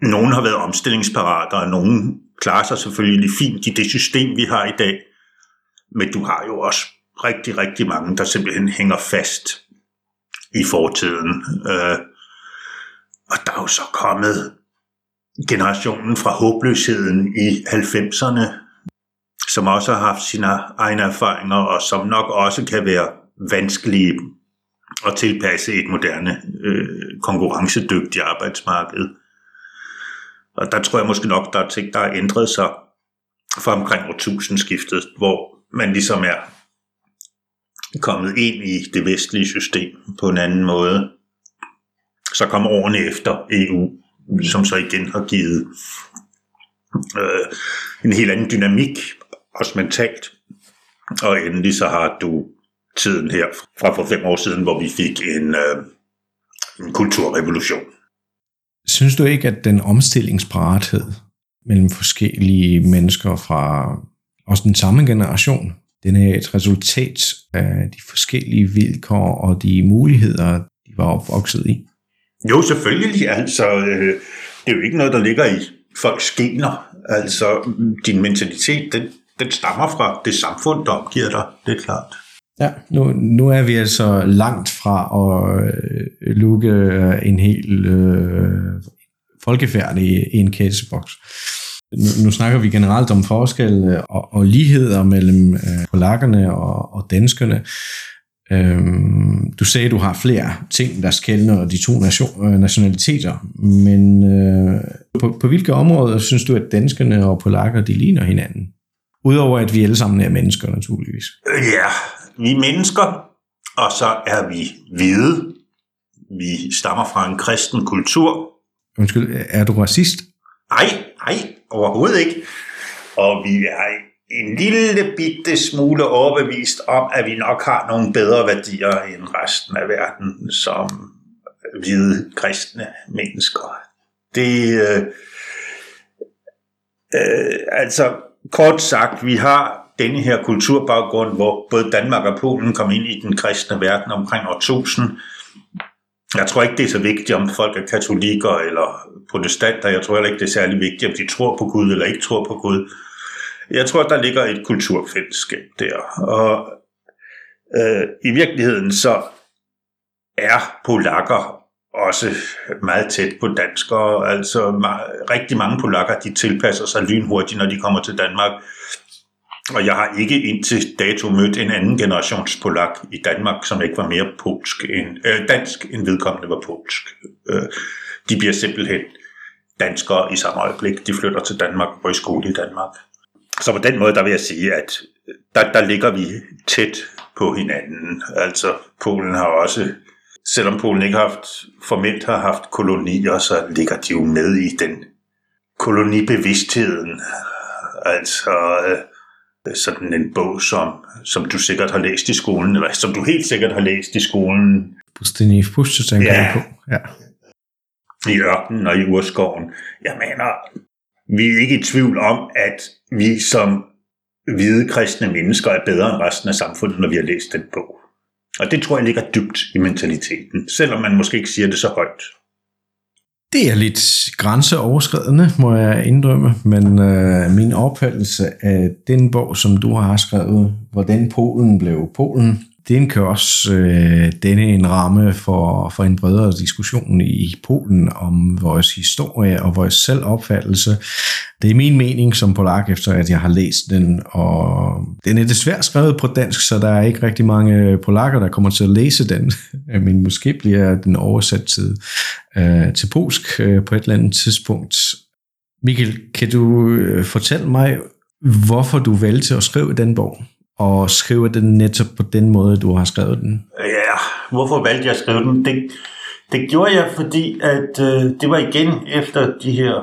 nogen har været omstillingsparate, og nogen klarer sig selvfølgelig fint i det system, vi har i dag. Men du har jo også rigtig, rigtig mange, der simpelthen hænger fast i fortiden. Øh, og der er jo så kommet generationen fra håbløsheden i 90'erne, som også har haft sine egne erfaringer, og som nok også kan være vanskelige at tilpasse et moderne øh, konkurrencedygtigt arbejdsmarked. Og der tror jeg måske nok, der er ting, der har ændret sig fra omkring årtusindskiftet, hvor man ligesom er kommet ind i det vestlige system på en anden måde. Så kom årene efter EU, som så igen har givet øh, en helt anden dynamik, også mentalt. Og endelig så har du tiden her fra for fem år siden, hvor vi fik en, øh, en kulturrevolution. Synes du ikke, at den omstillingsparathed mellem forskellige mennesker fra også den samme generation den er et resultat af de forskellige vilkår og de muligheder, de var opvokset i. Jo, selvfølgelig. Altså, øh, det er jo ikke noget, der ligger i folks gener. Altså, din mentalitet, den, den stammer fra det samfund, der omgiver dig. Det er klart. Ja, nu, nu er vi altså langt fra at øh, lukke en hel øh, folkefærd i, i en kasseboks nu, nu snakker vi generelt om forskelle og, og ligheder mellem øh, polakkerne og, og danskerne. Øhm, du sagde, at du har flere ting, der skældner de to nation, øh, nationaliteter, men øh, på, på hvilke områder synes du, at danskerne og polakker de ligner hinanden? Udover at vi alle sammen er mennesker, naturligvis. Ja, vi er mennesker, og så er vi hvide. Vi stammer fra en kristen kultur. Undskyld, er du racist? Nej, nej, overhovedet ikke. Og vi er en lille bitte smule overbevist om, at vi nok har nogle bedre værdier end resten af verden som hvide kristne mennesker. Det, øh, øh, altså kort sagt, vi har denne her kulturbaggrund, hvor både Danmark og Polen kom ind i den kristne verden omkring år 1000. Jeg tror ikke, det er så vigtigt, om folk er katolikker eller protestanter. Jeg tror heller ikke, det er særlig vigtigt, om de tror på Gud eller ikke tror på Gud. Jeg tror, der ligger et kulturfællesskab der. Og øh, i virkeligheden så er polakker også meget tæt på danskere. Altså rigtig mange polakker, de tilpasser sig lynhurtigt, når de kommer til Danmark. Og jeg har ikke indtil dato mødt en anden generations polak i Danmark, som ikke var mere polsk end, øh, dansk, end vedkommende var polsk. Øh, de bliver simpelthen danskere i samme øjeblik. De flytter til Danmark og går i skole i Danmark. Så på den måde, der vil jeg sige, at der, der ligger vi tæt på hinanden. Altså, Polen har også, selvom Polen ikke har haft, formelt har haft kolonier, så ligger de jo med i den kolonibevidstheden. Altså, øh, sådan en bog, som, som du sikkert har læst i skolen, eller som du helt sikkert har læst i skolen. Pustyni Pustu, tænker ja. på. Ja. I ørkenen og i urskoven. Jeg mener, vi er ikke i tvivl om, at vi som hvide kristne mennesker er bedre end resten af samfundet, når vi har læst den bog. Og det tror jeg ligger dybt i mentaliteten, selvom man måske ikke siger det så højt. Det er lidt grænseoverskridende, må jeg indrømme, men øh, min opfattelse af den bog, som du har skrevet, hvordan Polen blev Polen, den kan også øh, denne en ramme for, for en bredere diskussion i Polen om vores historie og vores selvopfattelse. Det er min mening som polak, efter at jeg har læst den, og den er desværre skrevet på dansk, så der er ikke rigtig mange polakker, der kommer til at læse den, *laughs* men måske bliver den oversat til, øh, til polsk øh, på et eller andet tidspunkt. Mikkel, kan du øh, fortælle mig, hvorfor du valgte at skrive den bog? Og skrive den netop på den måde, du har skrevet den? Ja, hvorfor valgte jeg at skrive den? Det, det gjorde jeg, fordi at øh, det var igen efter de her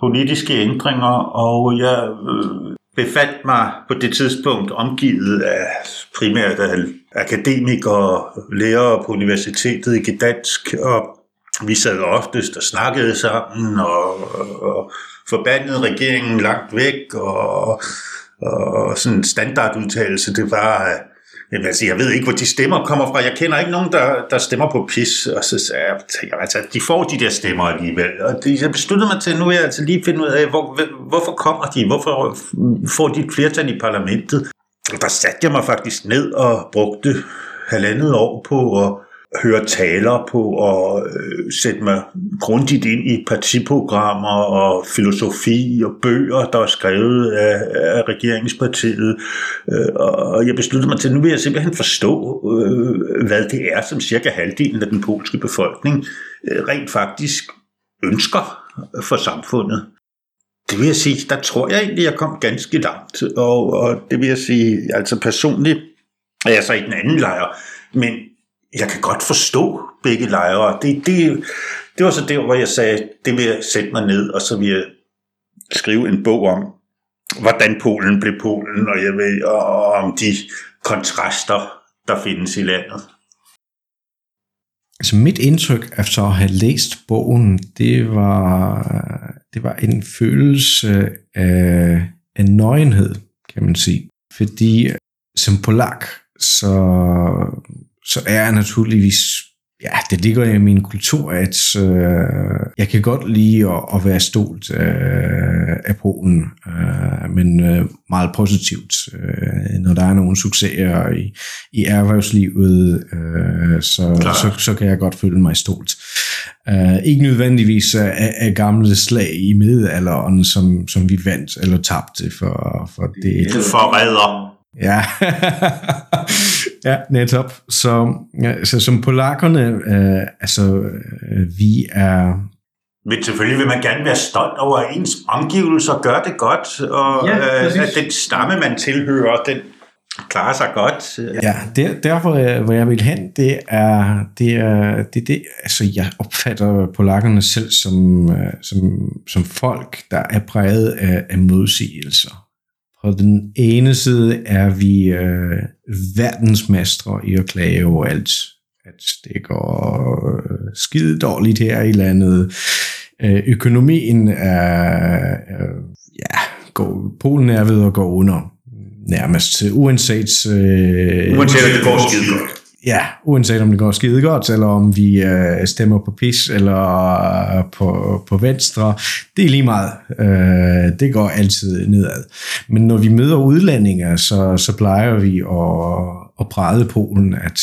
politiske ændringer, og jeg øh, befandt mig på det tidspunkt omgivet af primært af akademikere, lærere på universitetet i Gdansk, og vi sad oftest og snakkede sammen, og, og forbandede regeringen langt væk, og og sådan en standardudtalelse, det var, øh, jamen, altså, jeg ved ikke, hvor de stemmer kommer fra. Jeg kender ikke nogen, der, der stemmer på pis. Og så sagde jeg, altså, de får de der stemmer alligevel. Og det, jeg besluttede mig til, nu vil jeg altså lige finde ud af, hvor, hvorfor kommer de? Hvorfor får de et flertal i parlamentet? Og der satte jeg mig faktisk ned og brugte halvandet år på at høre taler på og øh, sætte mig grundigt ind i partiprogrammer og filosofi og bøger, der er skrevet af, af regeringspartiet. Øh, og jeg besluttede mig til, at nu vil jeg simpelthen forstå, øh, hvad det er, som cirka halvdelen af den polske befolkning øh, rent faktisk ønsker for samfundet. Det vil jeg sige, der tror jeg egentlig, jeg kom ganske langt. Og, og det vil jeg sige, altså personligt er jeg så i den anden lejr, men jeg kan godt forstå begge lejre. Det, det, det var så der, hvor jeg sagde, det vil jeg sætte mig ned, og så vil jeg skrive en bog om, hvordan Polen blev Polen, og jeg vil, og om de kontraster, der findes i landet. Altså mit indtryk efter at have læst bogen, det var, det var en følelse af, af nøgenhed, kan man sige. Fordi som polak, så så er jeg naturligvis, ja, det ligger i min kultur, at øh, jeg kan godt lide at, at være stolt øh, af Polen, øh, men øh, meget positivt. Øh, når der er nogle succeser i, i erhvervslivet, øh, så, så, så kan jeg godt føle mig stolt. Uh, ikke nødvendigvis af, af gamle slag i middelalderen, som, som vi vandt eller tabte for, for det. Det forræder. Ja, *laughs* ja netop. Så, ja, så som polakkerne, øh, altså øh, vi er... Men selvfølgelig vil man gerne være stolt over, ens omgivelser gør det godt, og ja, øh, at den stamme, man tilhører, den klarer sig godt. Ja, der, derfor øh, hvor jeg vil hen, det er, det er det, det, altså jeg opfatter polakkerne selv som, øh, som, som folk, der er præget af, af modsigelser på den ene side er vi øh, verdensmestre i at klage over alt. At det går øh, skide dårligt her i landet. Øh, økonomien er, øh, ja, går, Polen er ved at gå under nærmest, uanset... Øh, uanset at det går skide godt. Ja, uanset om det går skide godt, eller om vi øh, stemmer på pis, eller øh, på, på venstre, det er lige meget. Øh, det går altid nedad. Men når vi møder udlændinge, så, så plejer vi at, at præde Polen, at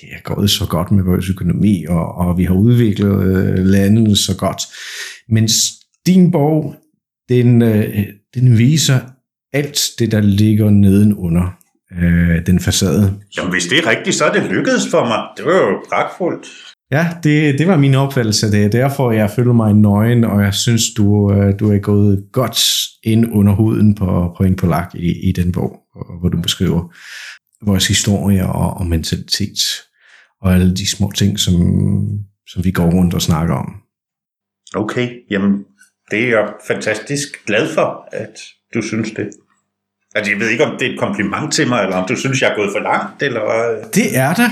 det er gået så godt med vores økonomi, og, og vi har udviklet øh, landet så godt. Men din bog, den, øh, den viser alt det, der ligger nedenunder øh, den facade. Jamen, hvis det er rigtigt, så er det lykkedes for mig. Det var jo pragtfuldt. Ja, det, det var min opfattelse. Det er derfor, jeg føler mig nøgen, og jeg synes, du, øh, du er gået godt ind under huden på, på en polak i, i den bog, hvor du beskriver vores historie og, og mentalitet, og alle de små ting, som, som vi går rundt og snakker om. Okay, jamen det er jeg fantastisk glad for, at du synes det. Altså, jeg ved ikke, om det er et kompliment til mig, eller om du synes, jeg er gået for langt, eller Det er det.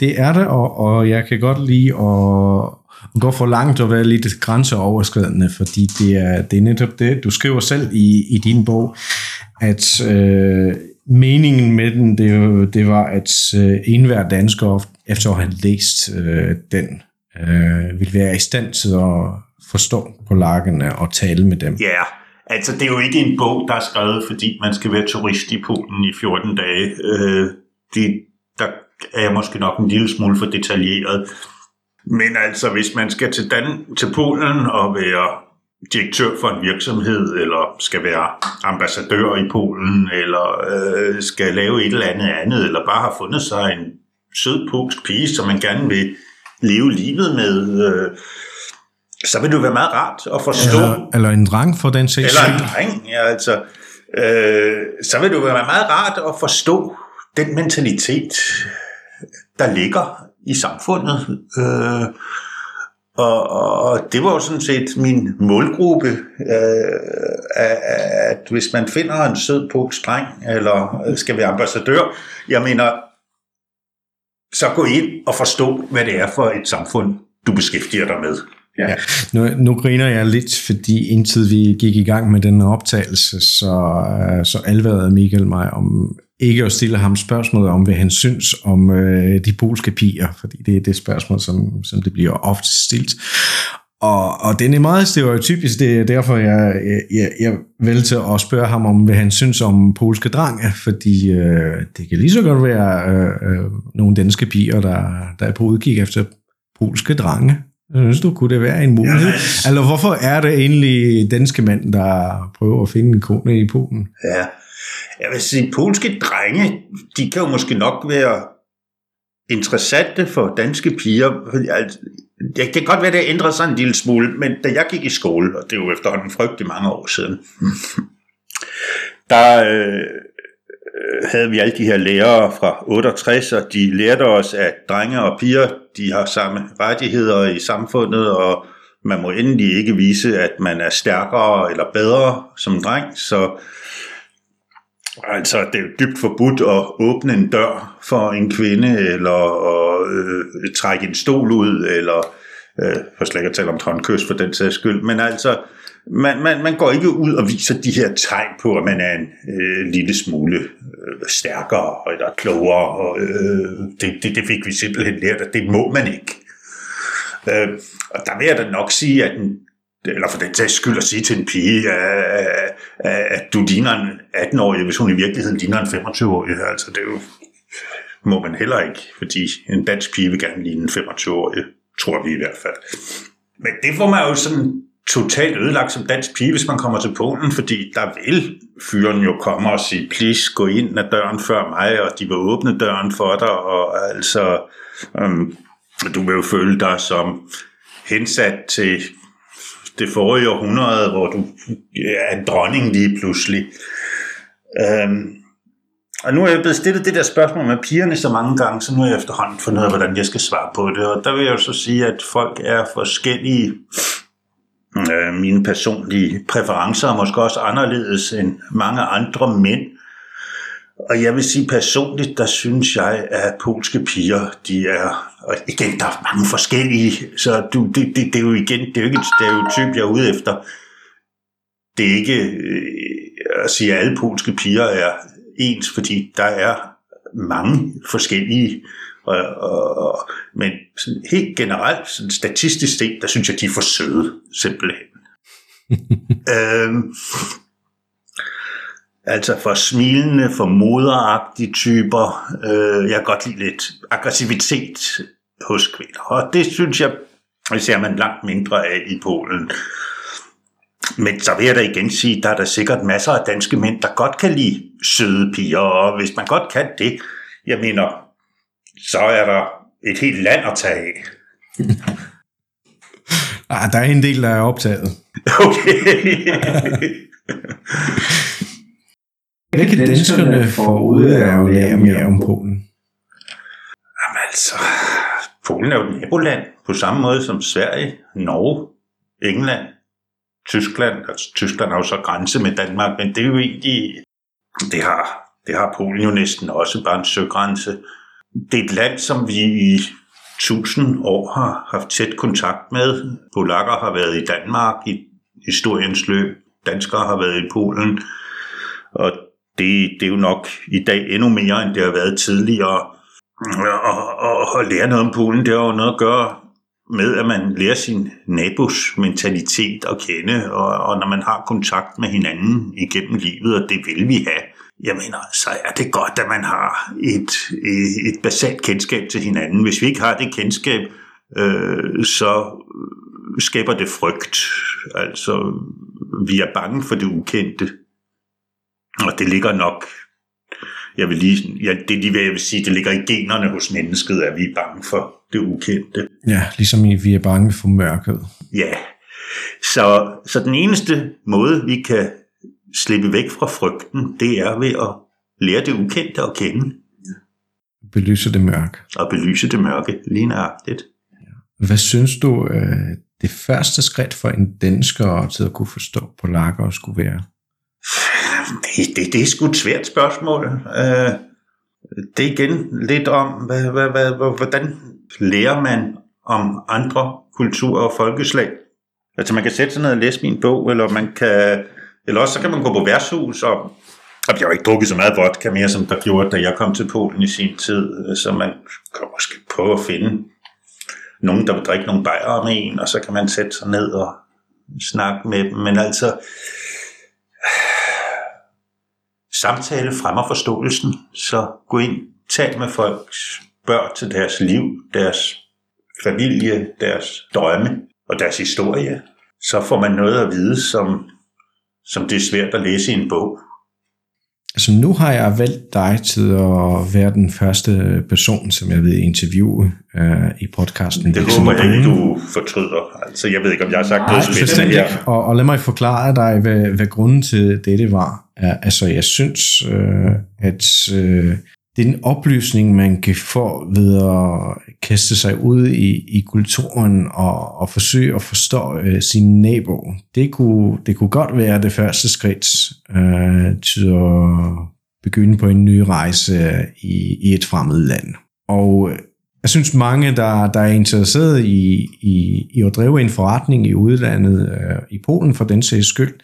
Det er det, og, og jeg kan godt lide at, gå for langt og være lidt grænseoverskridende, fordi det er, det er netop det, du skriver selv i, i din bog, at øh, meningen med den, det, det var, at øh, enhver dansker, efter at have læst øh, den, øh, vil være i stand til at forstå polakkerne og tale med dem. Ja, yeah. Altså, det er jo ikke en bog, der er skrevet, fordi man skal være turist i Polen i 14 dage. Øh, det, der er jeg måske nok en lille smule for detaljeret. Men altså, hvis man skal til, Dan- til Polen og være direktør for en virksomhed, eller skal være ambassadør i Polen, eller øh, skal lave et eller andet andet, eller bare har fundet sig en sød polsk pige, som man gerne vil leve livet med, øh, så vil det være meget rart at forstå. Eller, eller en dreng for den sags Eller en dreng, ja, altså. Øh, så vil det være meget rart at forstå den mentalitet, der ligger i samfundet. Øh, og, og det var jo sådan set min målgruppe, øh, at hvis man finder en sød polsk dreng, eller skal være ambassadør, jeg mener, så gå ind og forstå, hvad det er for et samfund, du beskæftiger dig med. Ja. Nu, nu griner jeg lidt, fordi indtil vi gik i gang med den optagelse, så, øh, så alverede Michael mig om ikke at stille ham spørgsmålet om, hvad han synes om øh, de polske piger, fordi det er det spørgsmål, som, som det bliver ofte stillet. Og, og den er meget stereotypisk, det er derfor, jeg, jeg, jeg valgte at spørge ham om, hvad han synes om polske drenge, fordi øh, det kan lige så godt være øh, øh, nogle danske piger, der, der er på udkig efter polske drenge. Synes du, kunne det være en mulighed? Ja, Eller hvorfor er det egentlig danske mænd, der prøver at finde en kone i Polen? Ja, jeg vil sige, polske drenge, de kan jo måske nok være interessante for danske piger. Det kan godt være, det ændrer sig en lille smule, men da jeg gik i skole, og det er jo efterhånden frygtelig mange år siden, *laughs* der øh, Øh, havde vi alle de her lærere fra 68, og de lærte os, at drenge og piger, de har samme rettigheder i samfundet, og man må endelig ikke vise, at man er stærkere eller bedre som dreng, så altså, det er jo dybt forbudt at åbne en dør for en kvinde, eller at øh, trække en stol ud, eller øh, for slet ikke at tale om håndkys for den sags skyld, men altså, man, man, man går ikke ud og viser de her tegn på, at man er en øh, lille smule øh, stærkere eller klogere. Og, øh, det, det, det fik vi simpelthen lært, at det må man ikke. Øh, og der vil jeg da nok sige, at en, eller for den tages skyld at sige til en pige, at, at du ligner en 18-årig, hvis hun i virkeligheden ligner en 25-årig. Altså, det er jo, må man heller ikke, fordi en dansk pige vil gerne ligne en 25-årig, tror vi i hvert fald. Men det får man jo sådan totalt ødelagt som dansk pige, hvis man kommer til Polen, fordi der vil fyren jo komme og sige, please gå ind ad døren før mig, og de vil åbne døren for dig, og altså, øhm, du vil jo føle dig som hensat til det forrige århundrede, hvor du er en dronning lige pludselig. Øhm, og nu er jeg blevet stillet det der spørgsmål med pigerne så mange gange, så nu er jeg efterhånden fundet ud af, hvordan jeg skal svare på det. Og der vil jeg jo så sige, at folk er forskellige Øh, mine personlige præferencer er måske også anderledes end mange andre mænd. Og jeg vil sige personligt, der synes jeg, at polske piger, de er, og igen, der er mange forskellige, så du, det, det, det, er jo igen, det er jo ikke et stereotyp, jeg er ude efter. Det er ikke øh, at sige, at alle polske piger er ens, fordi der er mange forskellige. Og, og, og, men sådan helt generelt, sådan statistisk set, der synes jeg, de er for søde, simpelthen. *laughs* øhm, altså for smilende, for moderagtige typer. Øh, jeg kan godt lide lidt aggressivitet hos kvinder. Og det synes jeg, det ser man langt mindre af i Polen. Men så vil jeg da igen sige, der er der sikkert masser af danske mænd, der godt kan lide søde piger, og hvis man godt kan det, jeg mener, så er der et helt land at tage af. *laughs* ah, der er en del, der er optaget. *laughs* Okay. Hvad kan danskerne få ud af at lære mere om Polen? Jamen altså, Polen er jo et naboland, på samme måde som Sverige, Norge, England, Tyskland. Altså, Tyskland har jo så grænse med Danmark, men det er jo egentlig, det har, det har Polen jo næsten også, bare en søgrænse. Det er et land, som vi i tusind år har haft tæt kontakt med. Polakker har været i Danmark i historiens løb. Danskere har været i Polen. Og det, det er jo nok i dag endnu mere, end det har været tidligere. Og, og, og lære noget om Polen, det har jo noget at gøre med, at man lærer sin nabos mentalitet at kende, og, og når man har kontakt med hinanden igennem livet, og det vil vi have, jeg mener, så er det godt, at man har et, et, basalt kendskab til hinanden. Hvis vi ikke har det kendskab, øh, så skaber det frygt. Altså, vi er bange for det ukendte. Og det ligger nok, jeg vil lige, ja, det lige jeg vil sige, det ligger i generne hos mennesket, at vi er bange for det ukendte. Ja, ligesom I, vi er bange for mørket. Ja, så, så den eneste måde, vi kan slippe væk fra frygten, det er ved at lære det ukendte at kende. Belyse det mørke. Og belyse det mørke, lige nøjagtigt. Hvad synes du, øh, det første skridt for en dansker til at kunne forstå polakker skulle være? Det, det, det er sgu et svært spørgsmål. Øh, det er igen lidt om, hvad, hvad, hvad, hvordan lærer man om andre kulturer og folkeslag. Altså man kan sætte sig ned og læse min bog, eller man kan, eller også så kan man gå på værtshus, og, og jeg har ikke drukket så meget vodka mere, som der gjorde, da jeg kom til Polen i sin tid, så man kan måske prøve at finde nogen, der vil drikke nogle bajer med en, og så kan man sætte sig ned og snakke med dem. Men altså, samtale fremmer forståelsen, så gå ind, tal med folk, spørg til deres liv, deres familie, deres drømme og deres historie, så får man noget at vide, som, som det er svært at læse i en bog. Altså nu har jeg valgt dig til at være den første person, som jeg vil interviewe uh, i podcasten. Det håber jeg ikke, du fortryder. Altså jeg ved ikke, om jeg har sagt noget spændende her. Ikke. Og, og lad mig forklare dig, hvad, hvad grunden til dette var. Altså jeg synes, uh, at den oplysning, man kan få ved at kaste sig ud i, i kulturen og, og forsøge at forstå øh, sin nabo, det kunne, det kunne godt være det første skridt øh, til at begynde på en ny rejse i, i et fremmed land. Og øh, jeg synes mange, der, der er interesseret i, i, i at drive en forretning i udlandet, øh, i Polen for den sags skyld,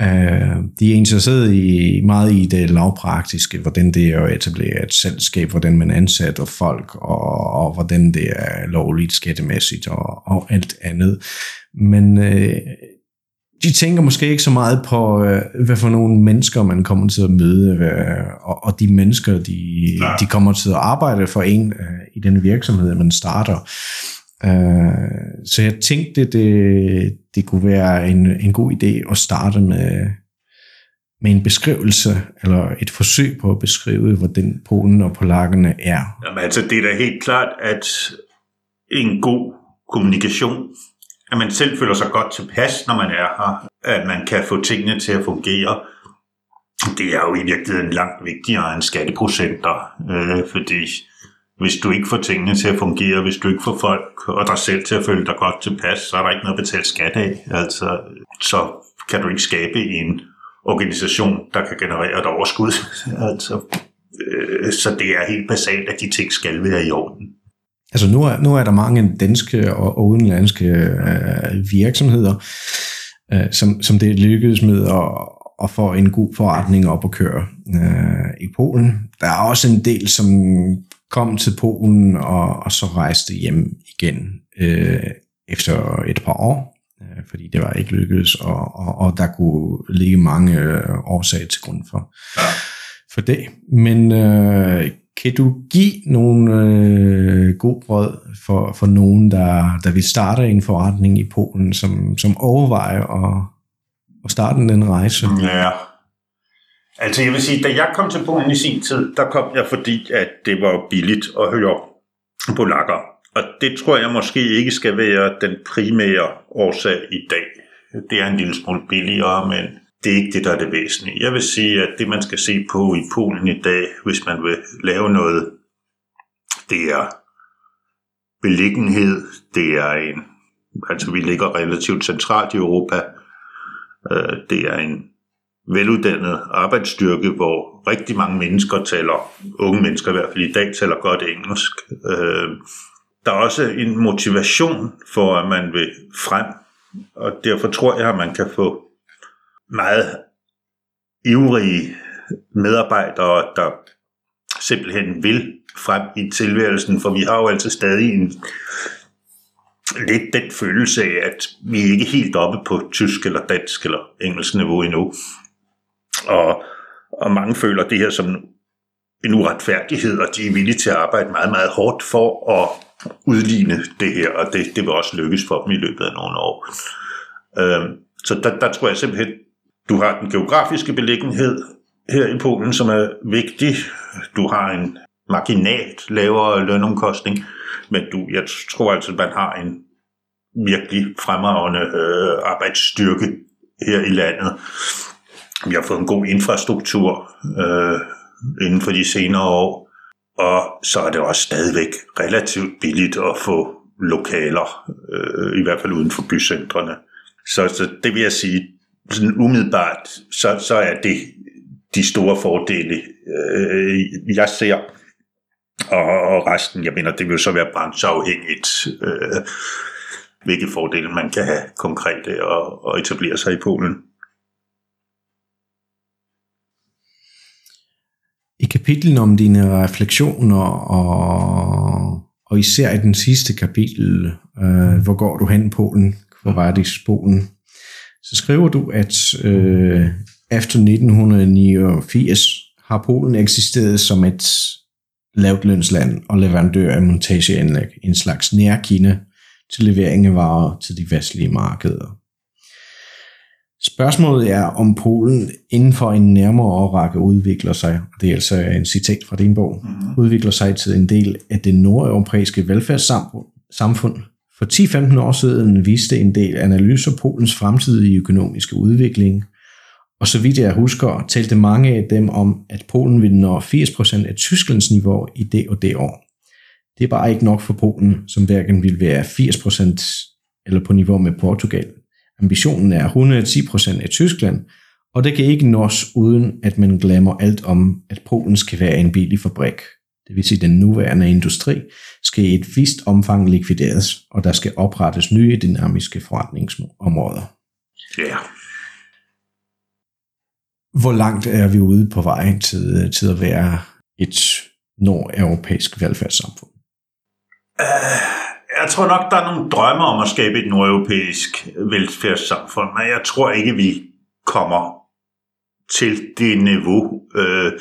Uh, de er interesseret i meget i det lavpraktiske, hvordan det er at etablere et selskab, hvordan man ansætter folk, og, og hvordan det er lovligt skattemæssigt og, og alt andet. Men uh, de tænker måske ikke så meget på, uh, hvad for nogle mennesker man kommer til at møde, uh, og, og de mennesker, de, de kommer til at arbejde for en uh, i den virksomhed, man starter. Øh, så jeg tænkte, det, det kunne være en, en god idé at starte med, med en beskrivelse, eller et forsøg på at beskrive, hvordan Polen og polakkerne er. Jamen altså, det er da helt klart, at en god kommunikation, at man selv føler sig godt tilpas, når man er her, at man kan få tingene til at fungere, det er jo i virkeligheden langt vigtigere end skatteprocenter, øh, fordi hvis du ikke får tingene til at fungere, hvis du ikke får folk og dig selv til at føle dig godt tilpas, så er der ikke noget at betale skat af. Altså, så kan du ikke skabe en organisation, der kan generere et overskud. *laughs* altså, øh, så det er helt basalt, at de ting skal være i orden. Altså nu er, nu er der mange danske og, og udenlandske øh, virksomheder, øh, som, som det lykkedes med at, at få en god forretning op at køre øh, i Polen. Der er også en del, som kom til Polen og, og så rejste hjem igen øh, efter et par år, øh, fordi det var ikke lykkedes, og, og, og der kunne ligge mange øh, årsager til grund for, ja. for det. Men øh, kan du give nogle øh, god råd for, for nogen, der, der vil starte en forretning i Polen, som, som overvejer at, at starte den rejse? Ja, Altså jeg vil sige, da jeg kom til Polen i sin tid, der kom jeg fordi, at det var billigt at høre polakker. Og det tror jeg måske ikke skal være den primære årsag i dag. Det er en lille smule billigere, men det er ikke det, der er det væsentlige. Jeg vil sige, at det man skal se på i Polen i dag, hvis man vil lave noget, det er beliggenhed, det er en, altså vi ligger relativt centralt i Europa, øh, det er en veluddannet arbejdsstyrke, hvor rigtig mange mennesker taler, unge mennesker i hvert fald i dag, taler godt engelsk. Øh, der er også en motivation for, at man vil frem, og derfor tror jeg, at man kan få meget ivrige medarbejdere, der simpelthen vil frem i tilværelsen, for vi har jo altså stadig en lidt den følelse af, at vi ikke er helt oppe på tysk eller dansk eller engelsk niveau endnu. Og, og mange føler det her som en uretfærdighed, og de er villige til at arbejde meget, meget hårdt for at udligne det her, og det, det vil også lykkes for dem i løbet af nogle år. Øhm, så der, der tror jeg simpelthen, du har den geografiske beliggenhed her i Polen, som er vigtig. Du har en marginalt lavere lønomkostning, men du, jeg tror altså, at man har en virkelig fremragende øh, arbejdsstyrke her i landet. Vi har fået en god infrastruktur øh, inden for de senere år, og så er det også stadigvæk relativt billigt at få lokaler, øh, i hvert fald uden for bycentrene. Så, så det vil jeg sige, sådan umiddelbart, så, så er det de store fordele, øh, jeg ser. Og, og resten, jeg mener, det vil så være brancheafhængigt, øh, hvilke fordele man kan have konkrete og, og etablere sig i Polen. Kapitlen om dine refleksioner, og, og især i den sidste kapitel, øh, hvor går du hen Polen, hvor var det Polen, så skriver du, at øh, efter 1989 har Polen eksisteret som et lavtlønsland og leverandør af montageanlæg, en slags nærkine til levering af varer til de vestlige markeder. Spørgsmålet er, om Polen inden for en nærmere årrække udvikler sig, og det er altså en citat fra din bog, mm. udvikler sig til en del af det nordeuropæiske velfærdssamfund. For 10-15 år siden viste en del analyser Polens fremtidige økonomiske udvikling, og så vidt jeg husker, talte mange af dem om, at Polen ville nå 80% af Tysklands niveau i det og det år. Det er bare ikke nok for Polen, som hverken vil være 80% eller på niveau med Portugal. Ambitionen er 110% af Tyskland, og det kan ikke nås uden at man glemmer alt om, at Polen skal være en billig fabrik. Det vil sige, at den nuværende industri skal i et vist omfang likvideres, og der skal oprettes nye dynamiske forretningsområder. Ja. Yeah. Hvor langt er vi ude på vejen til, til at være et nordeuropæisk velfærdssamfund? Uh jeg tror nok, der er nogle drømme om at skabe et nordeuropæisk velfærdssamfund, men jeg tror ikke, vi kommer til det niveau. Øh,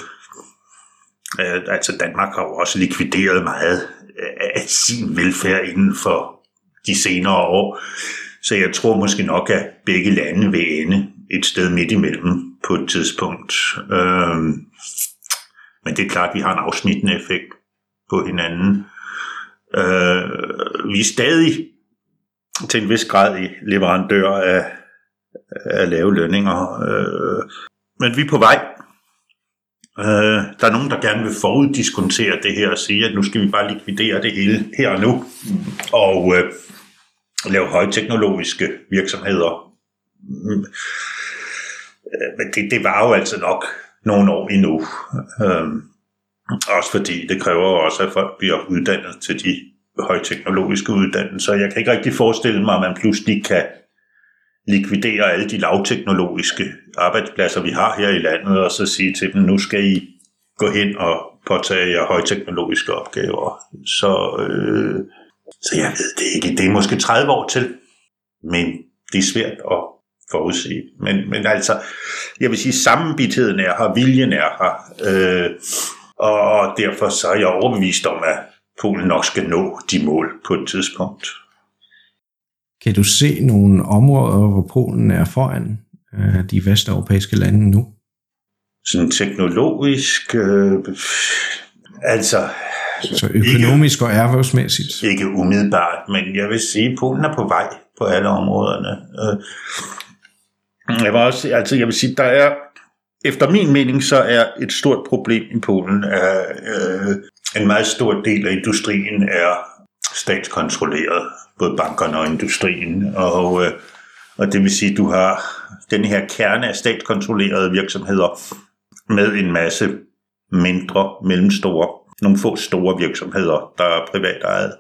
øh, altså Danmark har jo også likvideret meget af sin velfærd inden for de senere år. Så jeg tror måske nok, at begge lande vil ende et sted midt imellem på et tidspunkt. Øh, men det er klart, at vi har en afsnittende effekt på hinanden. Øh, vi er stadig til en vis grad i leverandør af, af lave lønninger, øh, men vi er på vej. Øh, der er nogen, der gerne vil foruddiskontere det her og sige, at nu skal vi bare likvidere det hele her og nu, og øh, lave højteknologiske virksomheder. Mm. Øh, men det, det var jo altså nok nogle år endnu. Øh, også fordi det kræver også, at folk bliver uddannet til de højteknologiske uddannelser. Jeg kan ikke rigtig forestille mig, at man pludselig kan likvidere alle de lavteknologiske arbejdspladser, vi har her i landet, og så sige til dem, nu skal I gå hen og påtage jer højteknologiske opgaver. Så, øh, så jeg ved det ikke. Det er måske 30 år til, men det er svært at forudse. Men, men altså, jeg vil sige, sammenbitheden er her, viljen er her, øh, og derfor så er jeg overbevist om, at Polen nok skal nå de mål på et tidspunkt. Kan du se nogle områder, hvor Polen er foran øh, de vesteuropæiske lande nu? Sådan teknologisk, øh, altså... Så økonomisk ikke, og erhvervsmæssigt? Ikke umiddelbart, men jeg vil sige, at Polen er på vej på alle områderne. Øh, jeg, vil også, altså jeg vil sige, der er, efter min mening, så er et stort problem i Polen, at øh, en meget stor del af industrien er statskontrolleret både bankerne og industrien. Og, øh, og det vil sige, at du har den her kerne af statskontrollerede virksomheder med en masse mindre, mellemstore, nogle få store virksomheder, der er privat ejet.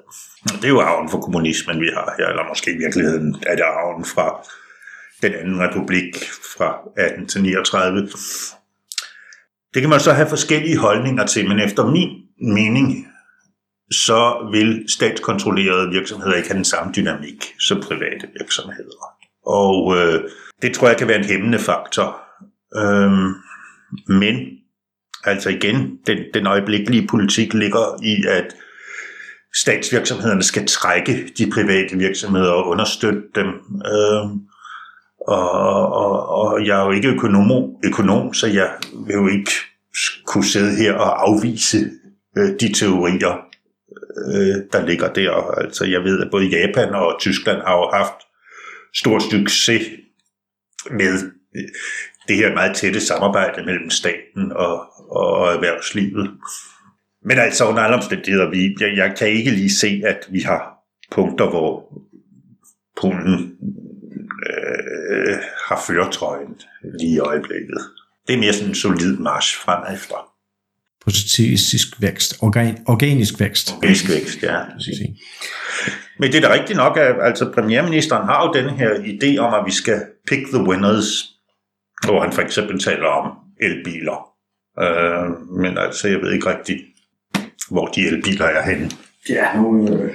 Det er jo arven for kommunismen, vi har her, eller måske i virkeligheden er det arven fra den anden republik fra 18 til 39. Det kan man så have forskellige holdninger til, men efter min mening så vil statskontrollerede virksomheder ikke have den samme dynamik som private virksomheder. Og øh, det tror jeg kan være en hæmmende faktor. Øhm, men altså igen, den, den øjeblikkelige politik ligger i, at statsvirksomhederne skal trække de private virksomheder og understøtte dem. Øhm, og, og, og jeg er jo ikke økonom, økonom, så jeg vil jo ikke kunne sidde her og afvise øh, de teorier øh, der ligger der. Altså, jeg ved, at både Japan og Tyskland har jo haft stor succes med øh, det her meget tætte samarbejde mellem staten og, og erhvervslivet. Men altså under alle omstændigheder, vi, jeg, jeg kan ikke lige se, at vi har punkter, hvor Polen øh, har føretrøjen lige i øjeblikket. Det er mere sådan en solid march fremad efter positivistisk vækst, organ, organisk vækst. Organisk vækst, ja. Men det er da rigtigt nok, at altså, premierministeren har jo den her idé om, at vi skal pick the winners, hvor han for eksempel taler om elbiler. Uh, men altså, jeg ved ikke rigtigt, hvor de elbiler er henne. Ja, nu... Øh...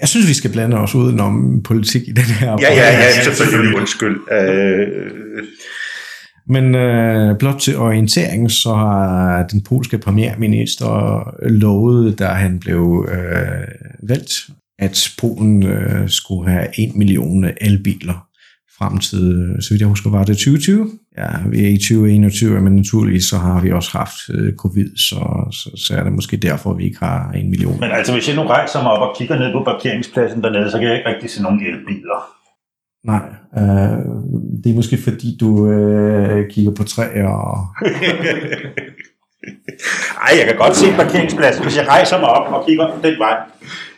Jeg synes, vi skal blande os udenom politik i den her. Ja, ja, ja, selvfølgelig. Undskyld. Uh, men øh, blot til orientering, så har den polske premierminister lovet, da han blev øh, valgt, at Polen øh, skulle have 1 million elbiler frem til, så vidt jeg husker, var det 2020? Ja, vi er i 2021, men naturligvis så har vi også haft øh, covid, så, så, så er det måske derfor, vi ikke har en million. Men altså, hvis jeg nu rejser mig op og kigger ned på parkeringspladsen dernede, så kan jeg ikke rigtig se nogen elbiler. Nej, øh, det er måske fordi, du øh, kigger på træer og... *laughs* Ej, jeg kan godt se parkeringspladsen, hvis jeg rejser mig op og kigger den vej.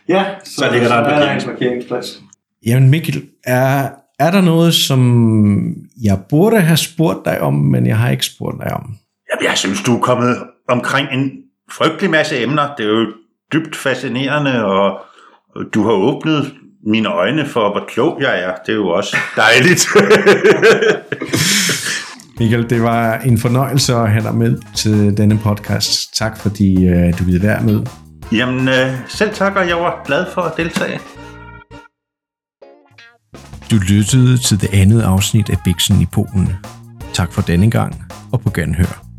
Ja, så, så ligger der en parkeringsplads. parkeringsplads. Jamen Mikkel, er, er der noget, som jeg burde have spurgt dig om, men jeg har ikke spurgt dig om? Jeg synes, du er kommet omkring en frygtelig masse emner. Det er jo dybt fascinerende, og du har åbnet mine øjne for, hvor klog jeg er. Det er jo også dejligt. *laughs* Michael, det var en fornøjelse at have dig med til denne podcast. Tak fordi uh, du ville være med. Jamen, uh, selv tak, og jeg var glad for at deltage. Du lyttede til det andet afsnit af Bixen i Polen. Tak for denne gang, og på genhør.